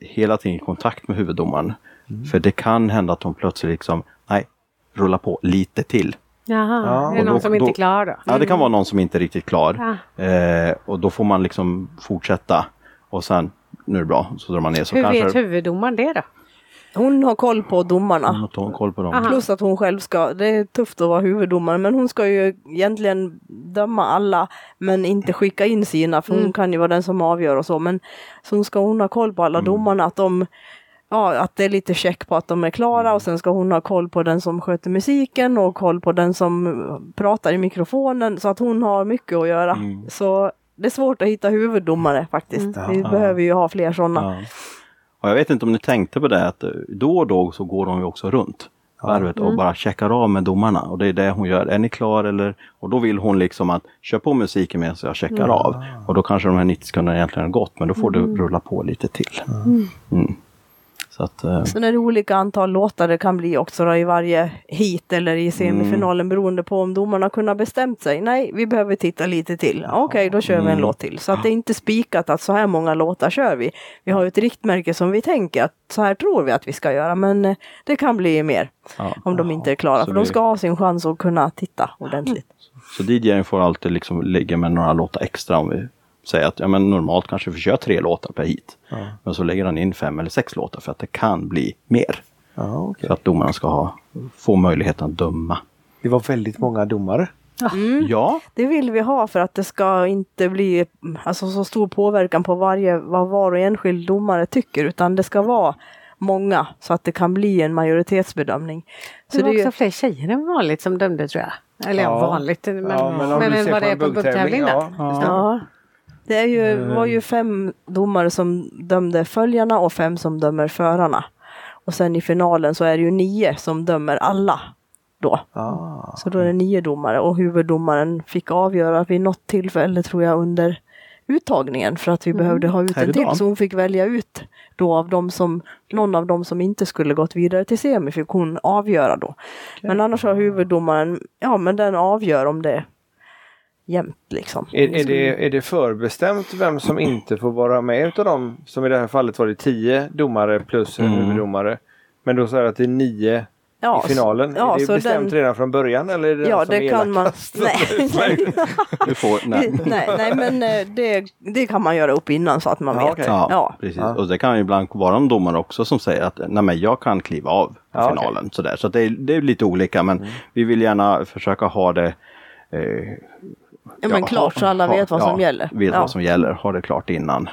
hela tiden kontakt med huvuddomaren. Mm. För det kan hända att de plötsligt liksom, nej, rulla på lite till. Jaha, Ja, är det någon då- som inte är klar då? Ja, det kan vara någon som inte är riktigt klar. Ja. Eh, och då får man liksom fortsätta. Och sen, nu är det bra, så drar man ner. Så Hur kanske vet huvuddomaren det då? Hon har koll på domarna. man tar koll på dem. Aha. Plus att hon själv ska, det är tufft att vara huvuddomare men hon ska ju egentligen döma alla men inte skicka in sina för hon Mm. kan ju vara den som avgör och så men så ska hon ha koll på alla domarna att de Ja, att det är lite check på att de är klara och sen ska hon ha koll på den som sköter musiken och koll på den som pratar i mikrofonen så att hon har mycket att göra. Mm. Så det är svårt att hitta huvuddomare faktiskt. Vi Ja. behöver ju ha fler sådana. Ja. Och jag vet inte om ni tänkte på det att då och då så går de ju också runt varvet och bara checkar av med domarna och det är det hon gör. Är ni klar eller? Och då vill hon liksom att kör på musiken medan jag checkar av. Och då kanske de här 90 sekunderna egentligen har gått men då får du rulla på lite till. Mm. Så att, eh, Sen är det olika antal låtar det kan bli också då, i varje hit eller i semifinalen beroende på om domarna kunnat bestämt sig. Nej, vi behöver titta lite till. Okej, då kör vi en låt till. Så att det är inte spikat att så här många låtar kör vi. Vi har ju ett riktmärke som vi tänker att så här tror vi att vi ska göra. Men eh, det kan bli mer ja. om de inte är klara. Så För de vi- ska ha sin chans att kunna titta ordentligt. Så DJn får alltid liksom lägga med några låtar extra om vi säger att ja, men normalt kanske vi kör tre låtar per hit. Men så lägger han in fem eller sex låtar för att det kan bli mer. Ja, okej. För att domarna ska ha, få möjligheten att döma. Det var väldigt många domare. Ja, Det vill vi ha för att det ska inte bli alltså, så stor påverkan på varje, vad var och enskild domare tycker, utan det ska vara många så att det kan bli en majoritetsbedömning. Det Så var det är också fler tjejer än vanligt som dömde tror jag. Eller ja, Ja. vanligt, men, Ja, men men, vad på det på buggtävling ja. Ja. Det är ju, var ju fem domare som dömde följarna och fem som dömer förarna. Och sen i finalen så är det ju nio som dömer alla då. Ah. Så då är det nio domare och huvuddomaren fick avgöra vid något tillfälle tror jag under uttagningen för att vi behövde ha ut en till. Så hon fick välja ut då av dem som, någon av dem som inte skulle gått vidare till semi fick hon avgöra då. Men annars har huvuddomaren, ja men den avgör om det är jämnt liksom. Är, är, det, är det förbestämt vem som inte får vara med utav dem? Som i det här fallet var det tio domare plus en Mm. huvuddomare. Men då säger att det är nio Ja, i finalen. så- ja, är det så bestämt den- redan från början eller är det Ja, den som det är kan man. elakast? Nej, nej. du får... Nej. nej, nej, men eh, det, det kan man göra upp innan så att man Ja, vet. okej. Ja, Ja. precis. Och det kan ju ibland vara en domare också som säger att nej men jag kan kliva av Ja, finalen. Sådär. Så det, är, det är lite olika men vi vill gärna försöka ha det eh, Ja, men klart så alla ha- vet vad ja, som gäller. Vet Ja. vad som gäller, ha det klart innan.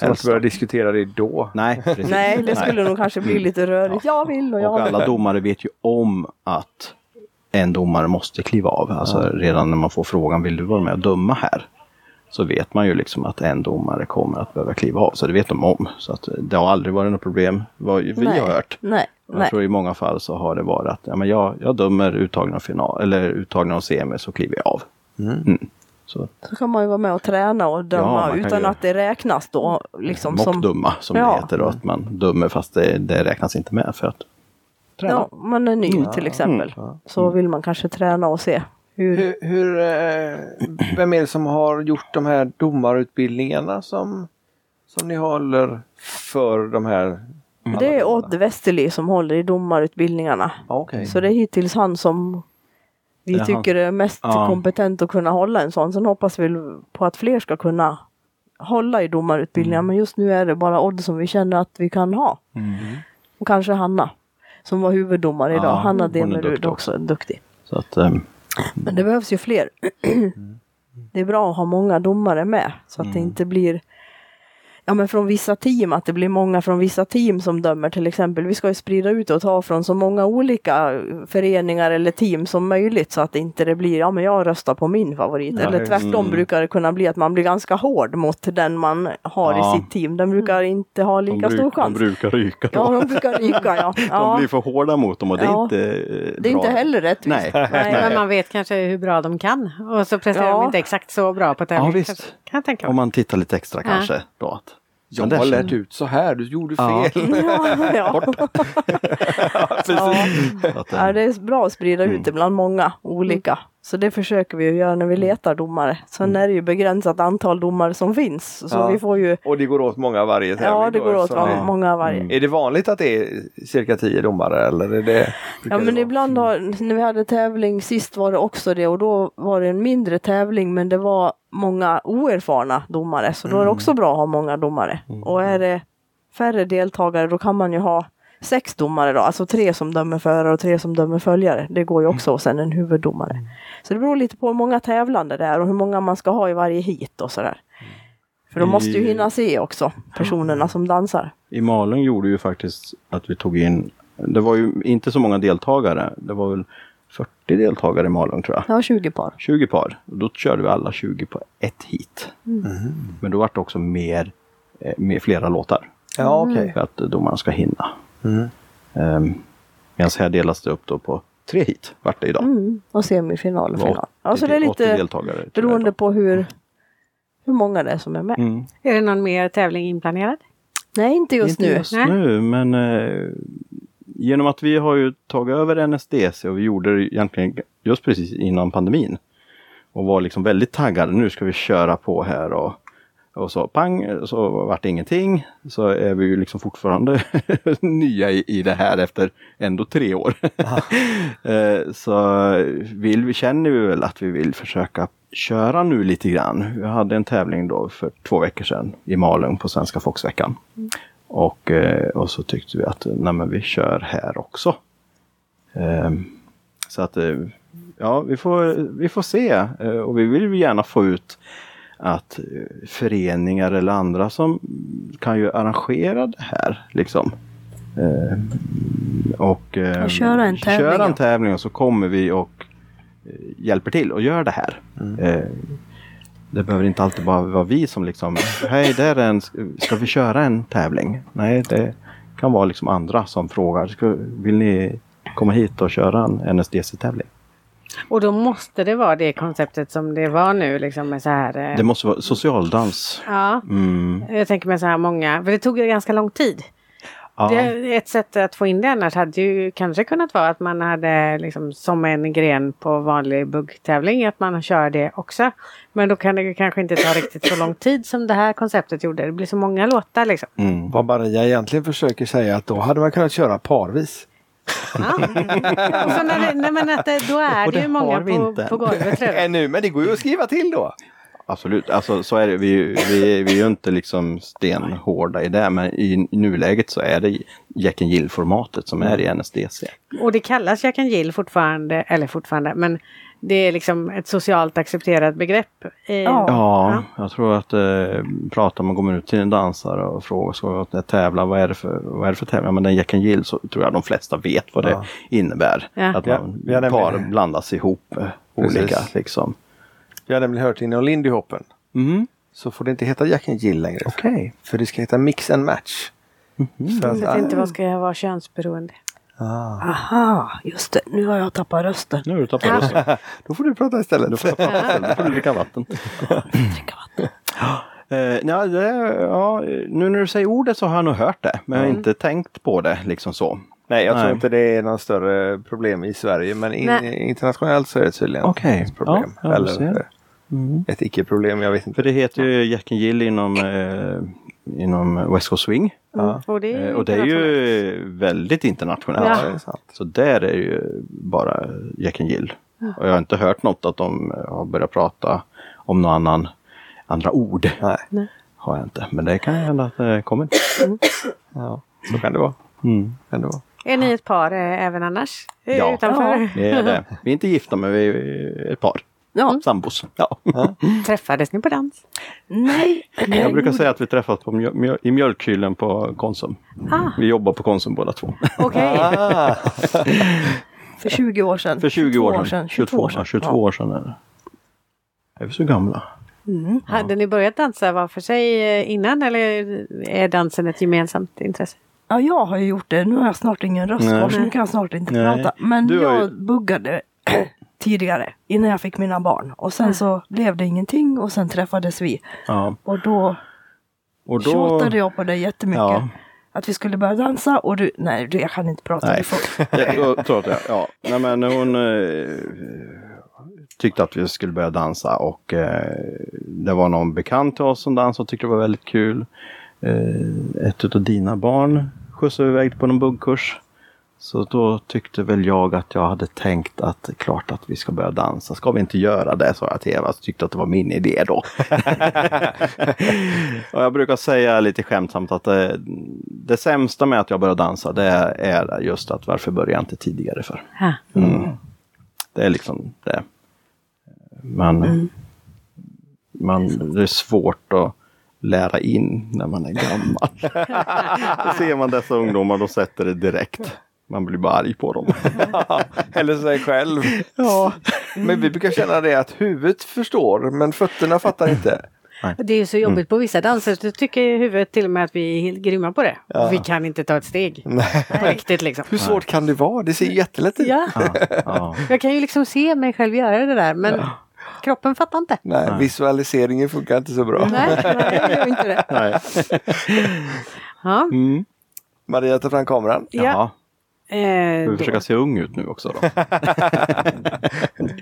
Så att börja diskutera det då. Nej, precis. Nej, det skulle nog kanske bli lite rörigt. Jag vill och jag Och vill. alla domare vet ju om att en domare måste kliva av. Alltså redan när man får frågan, vill du vara med och döma här? Så vet man ju liksom att en domare kommer att behöva kliva av. Så det vet de om. Så att det har aldrig varit något problem, vad vi Nej. har hört. Nej, Jag nej. tror i många fall så har det varit att ja, men jag, jag dömer uttagning av final eller uttagning av semi så kliver jag av. Mm. Så Så kan man ju vara med och träna och Ja, döma kan utan ju- att det räknas då. Liksom som, mockdumma som Ja. det heter då, att man dömer fast det, det räknas inte med för att träna. ja, man är ny till exempel. Så vill man kanske träna och se hur. Hur, hur, eh, vem är det som har gjort de här domarutbildningarna som, som ni håller för de här? Det är? Odd Westerli som håller i domarutbildningarna. Ja, Okej. Så det är hittills han som vi Det han. tycker är mest Ja. kompetent att kunna hålla en sån. Sen hoppas vi på att fler ska kunna hålla i domarutbildningar. Mm. Men just nu är det bara Odd som vi känner att vi kan ha. Och kanske Hanna som var huvuddomare idag. Ja, Hanna Demerud också är duktig. Så att, ehm, Men det behövs ju fler. det är bra att ha många domare med så att det inte blir Ja men från vissa team, att det blir många från vissa team som dömer till exempel. Vi ska ju sprida ut och ta från så många olika föreningar eller team som möjligt så att inte det blir, ja men jag röstar på min favorit. Ja, eller tvärtom mm. brukar det kunna bli att man blir ganska hård mot den man har Ja. i sitt team. Den brukar inte ha lika de, stor bruk, de chans. brukar ryka då. Ja, de brukar ryka ja. De ja. blir för hårda mot dem och det är inte eh, Det är bra. inte heller rättvist. Nej. Men man vet kanske hur bra de kan. Och så presterar Ja. de inte exakt så bra på tävling. Ja, visst. Kan jag tänka Om man tittar lite extra Ja. kanske. Då att, Jag har det- lärt ut så här, du gjorde Ja. fel. Ja, ja. ja. att, Ja, eh, det är bra att sprida ut det bland många olika. Så det försöker vi ju göra när vi letar domare. Sen är det ju begränsat antal domare som finns. Så Ja. vi får ju, Och det går åt många varje tävling. ja det går åt var- många varje. det- Är det vanligt att det är cirka tio domare eller är det? Ja men ibland har, när vi hade tävling sist var det också det och då var det en mindre tävling men det var många oerfarna domare så då är det också bra att ha många domare. Och är det färre deltagare då kan man ju ha sex domare då, alltså tre som dömer förare och tre som dömer följare. Det går ju också och sen en huvuddomare. Så det beror lite på hur många tävlande det är och hur många man ska ha i varje hit och sådär. För de måste ju hinna se också personerna som dansar. I Malung gjorde ju faktiskt att vi tog in, det var ju inte så många deltagare. Det var väl 40 deltagare i Malung tror jag. Har 20 par. 20 par. Då körde vi alla 20 på ett hit. Men då var det också mer, eh, med flera låtar. Ja okej. För att eh, domarna ska hinna. Mm. Um, Medan här delas det upp då på tre hit vart det idag. Mm. Och semifinal och final. Ja, så det är 80 lite deltagare. beroende på hur, hur många det är som är med. Mm. Är det någon mer tävling inplanerad? Nej, inte just Inte nu. just Nej. nu, men eh, genom att vi har ju tagit över NSDC och vi gjorde det egentligen just precis innan pandemin. Och var liksom väldigt taggade. Nu ska vi köra på här och, och så pang, så vart det ingenting. Så är vi ju liksom fortfarande nya i, i det här efter ändå tre år. Eh, så vill vi, känner vi väl att vi vill försöka köra nu lite grann. Vi hade en tävling då för två veckor sedan i Malung på Svenska Foxveckan. Och, eh, och så tyckte vi att nej, men vi kör här också. Ehm, så att eh, ja, vi får, vi får se. Eh, Och vi vill ju gärna få ut att föreningar eller andra som kan ju arrangera det här. Liksom. Ehm, och, Och köra en tävling, Köra en tävling och så kommer vi och hjälper till och gör det här. Eh, det behöver inte alltid bara vara vi som liksom, hej där är en, ska vi köra en tävling? Nej, det kan vara liksom andra som frågar, ska, vill ni komma hit och köra en NSDC-tävling? Och då måste det vara det konceptet som det var nu liksom med så här. eh, Det måste vara socialdans. Ja, Mm. jag tänker med så här många, för det tog ju ganska lång tid. Ja. Det, ett sätt att få in det annars hade ju kanske kunnat vara att man hade liksom som en gren på vanlig buggtävling att man kör det också. Men då kan det kanske inte ta riktigt så lång tid som det här konceptet gjorde. Det blir så många låtar liksom. Mm. Vad Maria egentligen försöker säga att då hade man kunnat köra parvis. Ja. Och så när det, nej men att det, då är det det ju många på, på golvet tror jag. Ännu, men det går ju att skriva till då. Absolut, alltså så är det. Vi, vi, vi är ju inte liksom stenhårda i det men i, nuläget så är det Jack and Jill-formatet som är i NSDC. Och det kallas Jack and Jill fortfarande, eller fortfarande, men det är liksom ett socialt accepterat begrepp. Eh, Ja. Ja, jag tror att eh, pratar man, går man ut till en dansare och frågar ska jag tävla, vad är det för, vad är det för tävling? Ja, men den Jack and Jill så tror jag de flesta vet vad det Ja. innebär. Ja. Att Ja, man nämligen- par blandas ihop eh, Precis. olika liksom. Jag har nämligen hört inom Lindy Hoppen Mm. så får det inte heta Jack and Jill längre. Okej. För det ska heta Mix and Match. Jag att, vet inte vad ska jag vara könsberoende. ah, Aha, just det. Nu har jag tappat rösten. Nu har du tappat rösten. då får du prata istället. Du får då får du dricka vatten. Dricka vatten. Eh, ja, det, ja, nu när du säger ordet så har jag nog hört det, men jag har inte tänkt på det liksom så. Nej, jag tror Nej. inte det är någon större problem i Sverige. Men in, Nej. internationellt så är det tydligen Okej. ett problem. Ja. Eller Mm. ett icke-problem, jag vet inte. För det heter ju Jack and Jill inom, eh, inom West Coast Swing. Ja. Och det är, Eh, och det är ju väldigt internationellt. Ja, Ja. det är sant. Så där är ju bara Jack and Jill. Och jag har inte hört något att de har börjat prata om någon annan, andra ord. Nej. Nej. Har jag inte. Men det kan ju hända att det kommer. Ja, så kan det vara. Mm. Kan det vara. Är ni ett par eh, även annars? Eh, Ja. Utanför? Det är det. Vi är inte gifta men vi är ett par. Ja, Sambos. Ja. Träffades ni på dans? nej. Jag brukar säga att vi träffas på mjö- mjö- i mjölkkylen på Konsum. Ah, Vi jobbar på Konsum båda två. okej. Ah, För 20 år sedan. För 20 år sedan. 22 år sedan. 22 år sedan är det. Är vi så gamla? Mm. Hade ni börjat dansa var för sig eh, innan eller är dansen ett gemensamt intresse? Ja, jag har ju gjort det. Nu har jag snart ingen röst kvar så nu kan jag snart inte Nej. prata. Men Du har ju- jag buggade tidigare innan jag fick mina barn. Och sen så blev det ingenting och sen träffades vi. Ja. Och då Och då... tjatade jag på dig jättemycket. Ja. Att vi skulle börja dansa och du, nej du, jag kan inte prata. Nej. Du får, Jag tror- ja. Nej, men hon eh, tyckte att vi skulle börja dansa och eh, det var någon bekant till oss som dansade och tyckte det var väldigt kul. Eh, ett av dina barn skjutsade iväg på någon buggkurs. Så då tyckte väl jag att jag hade tänkt att klart att vi ska börja dansa. Ska vi inte göra det? sa jag till Eva. Så tyckte att det var min idé då. och jag brukar säga lite skämtsamt att det, det sämsta med att jag börjar dansa det är just att varför började jag inte tidigare för? Mm. Det är liksom det. Man, man, det är svårt att lära in när man är gammal. Då ser man dessa ungdomar, de sätter det direkt. Man blir bara arg på dem. Eller sig själv. Ja. Men vi brukar känna det att huvudet förstår men fötterna fattar inte. Och Det är ju så jobbigt på vissa danser. Så tycker huvudet till och med att vi är helt grymma på det. Ja. Och vi kan inte ta ett steg. Nej. På riktigt liksom. Hur svårt kan det vara? Det ser jättelätt ut. Ja, Ja. Ja. jag kan ju liksom se mig själv göra det där. Men kroppen fattar inte. Nej, visualiseringen funkar inte så bra. Nej. Nej, det gör inte det. Nej. Ja. Mm. Maria tar fram kameran. Ja. Eh, Ska vi försöka se ung ut nu också då?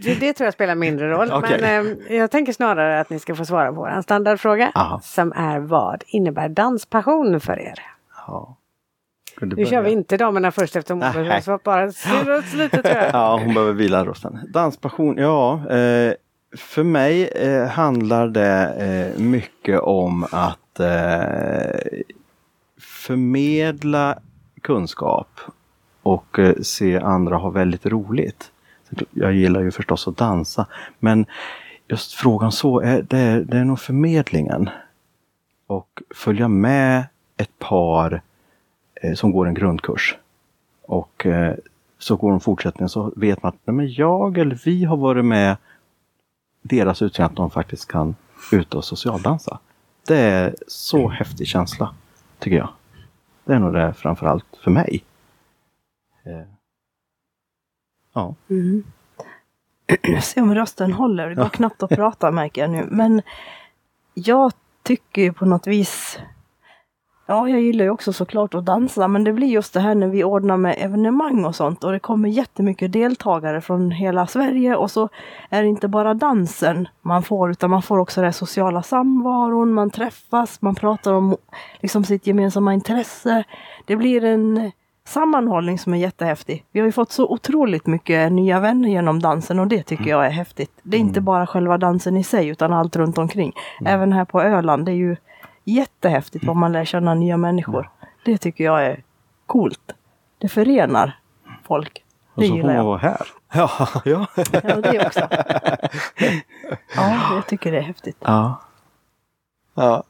det, det tror jag spelar mindre roll. Okej. Men eh, jag tänker snarare att ni ska få svara på vår standardfråga. Aha. Som är vad innebär danspassion för er? Ja. Nu kör börja? vi inte damerna först eftersom hon svarat bara lite tror jag. Ja, hon behöver vila rösten. Danspassion, ja. Eh, för mig eh, handlar det eh, mycket om att eh, förmedla kunskap och eh, se andra ha väldigt roligt. Jag gillar ju förstås att dansa, men just frågan så, är, det, är, det är nog förmedlingen. Och följa med ett par eh, som går en grundkurs. Och eh, så går de fortsättningen så vet man att nej, men jag eller vi har varit med deras utseende att de faktiskt kan ut och socialdansa. Det är så häftig känsla, tycker jag. Det är nog det framförallt för mig. Ja. Mm. Se om rösten håller. Det går Ja. knappt att prata märker jag nu. Men jag tycker ju på något vis Ja, jag gillar ju också såklart att dansa, men det blir just det här när vi ordnar med evenemang och sånt och det kommer jättemycket deltagare från hela Sverige och så är det inte bara dansen man får, utan man får också den sociala samvaron, man träffas, man pratar om liksom sitt gemensamma intresse. Det blir en sammanhållning som är jättehäftig. Vi har ju fått så otroligt mycket nya vänner genom dansen och det tycker jag är häftigt. Det är inte bara själva dansen i sig utan allt runt omkring. Även här på Öland, det är ju jättehäftigt vad man lär känna nya människor. Det tycker jag är coolt. Det förenar folk. Och Det så får man vara här. Ja. Ja. Ja, det också. Ja, jag tycker det är häftigt. ja. ja.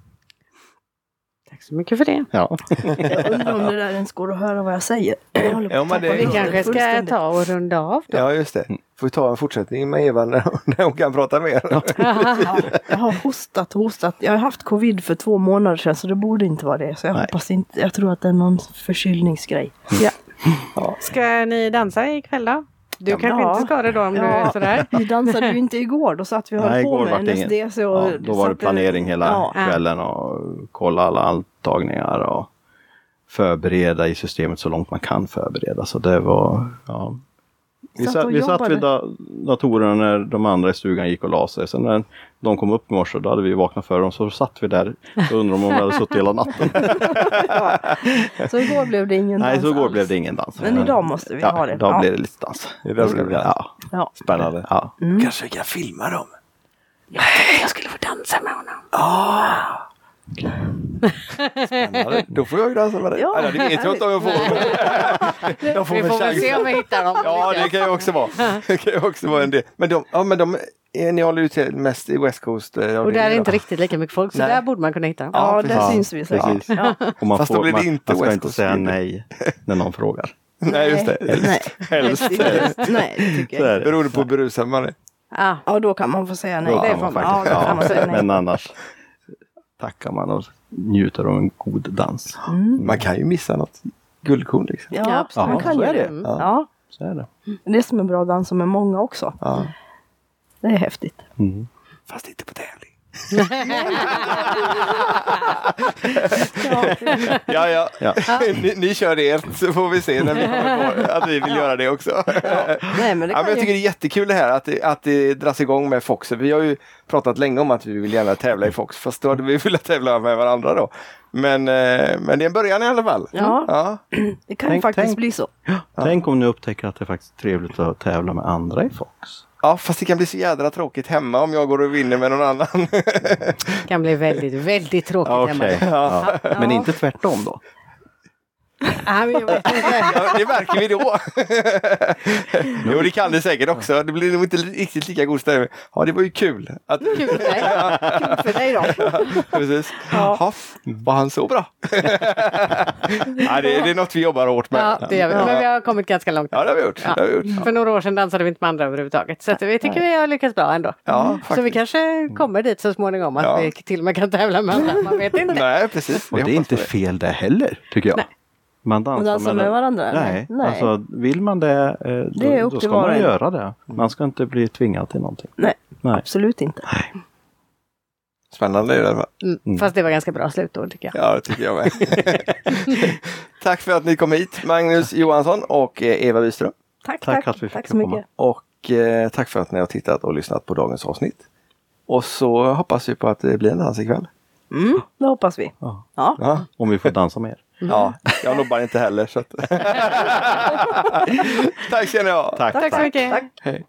Så mycket för det. ja. Jag undrar om det där ens går att höra vad jag säger. Jag håller på Ja, men det- Vi kanske ska ta och runda av då. ja, just det. Får vi ta en fortsättning med Eva när hon, när hon kan prata mer. Ja, jag har hostat och hostat. Jag har haft covid för två månader sedan så det borde inte vara det. Så jag Nej. hoppas inte. Jag tror att det är någon förkylningsgrej. Ja. Ska ni dansa ikväll då? Du Ja, kanske ja. inte ska det då om du är sådär? Vi dansade ju inte igår. Då satt vi och höll på med NSDC. Och Ja, då var det planering hela Ja. kvällen och kolla alla antagningar och förbereda i systemet så långt man kan förbereda. Så det var, ja. Vi Satt vi satt vid da, datorerna när de andra i stugan gick och la sig. Sen när de kom upp i morse, då hade vi vaknat för dem. Så satt vi där och undrade om de hade suttit hela natten. Så igår blev det ingen Nej, dans så igår alls. blev det ingen dans. Men idag måste vi ja, ha det. Idag Ja. blir det lite dans. Idag ska vi. Ja. Ja. Spännande. Ja. Mm. Kanske vi kan filma dem. Jag jag skulle få dansa med honom. Spännande. Då får jag ju dansa med dig. Ja. Ja. det vet jag inte om jag får. Jag får Vi får väl se om vi hittar dem. Ja, det kan ju också vara. Det kan ju också vara en del. Men de, ja, men de eh, ni håller ju till mest i West Coast. eh, Och där är inte då. riktigt lika mycket folk så Nej. där borde man kunna hitta dem. Ja, Ja, där syns vi säkert. Ja. Och man, Fast då får, blir det man, inte man ska West inte Coast säga nej när någon frågar. Nej, just det. Nej, Helst. Nej, det tycker jag. Beroende på hur berusad man är. Ja. Ja, då kan man få säga nej. Då det får man man. Ja, då kan man säga nej. Men annars tackar man och njuter av en god dans. Mm. Man kan ju missa något guldkorn liksom. Ja, Ja, absolut. man kan så ju är det. det. Mm. Ja, Så är det. det är som är bra att dansa med många också. Ja. Det är häftigt. Mm. Fast inte på tävling. ja, ja. Ja. ni, ni kör det så får vi se när vi kommer på att vi vill göra det också. Nej, men det Ja, kan men jag ju... tycker det är jättekul det här att det, att det dras igång med Fox. Vi har ju pratat länge om att vi vill gärna tävla i Fox, fast då hade vi velat tävla med varandra då. Men, eh, men det är en början i alla fall. Ja, Ja, det kan Tänk- faktiskt tänk. bli så. Tänk om ni upptäcker att det är faktiskt trevligt att tävla med andra i Fox. Ja, fast det kan bli så jädra tråkigt hemma om jag går och vinner med någon annan. Det kan bli väldigt, väldigt tråkigt hemma. Okej. Ja. Men inte tvärtom då? Ja, men jag vet inte. ja, det märker vi då. jo, det kan det säkert också. Det blir nog inte riktigt lika god stämning. Ja, det var ju kul. Att... Kul för dig. Kul för dig då. Precis. Ja. Var han så bra? ja, det, det är något vi jobbar hårt med. Ja, det gör vi. Men vi har kommit ganska långt. Ja, det har vi gjort. Ja. Det har vi gjort. För några år sedan dansade vi inte med andra överhuvudtaget. Så vi tycker vi har lyckats bra ändå. Ja, så vi kanske kommer dit så småningom att Ja. vi till och med kan tävla med andra. Man vet inte. Nej, precis. Och det är inte fel det heller, tycker jag. Nej. Man dansar, Och dansa med varandra? eller? Nej, alltså vill man det, eh, Det är då, upp då ska man göra det. Man ska inte bli tvingad till någonting. Nej, Nej. absolut inte. Spännande i alla fall. Mm. Fast det var ganska bra slutord tycker jag. Ja, det tycker jag med. Tack för att ni kom hit, Magnus Johansson och eh, Eva Wiström. Tack, Tack tack. att vi Tack fick så komma. mycket. Och eh, tack för att ni har tittat och lyssnat på dagens avsnitt. Och så hoppas vi på att det blir en dans ikväll. Mm, det hoppas vi. Ja. Ja. Ja, Om vi får dansa mer. ja jag nobbar inte heller. Så att... tack ska ni ha. Tack. Tack så mycket. Tack. Hej.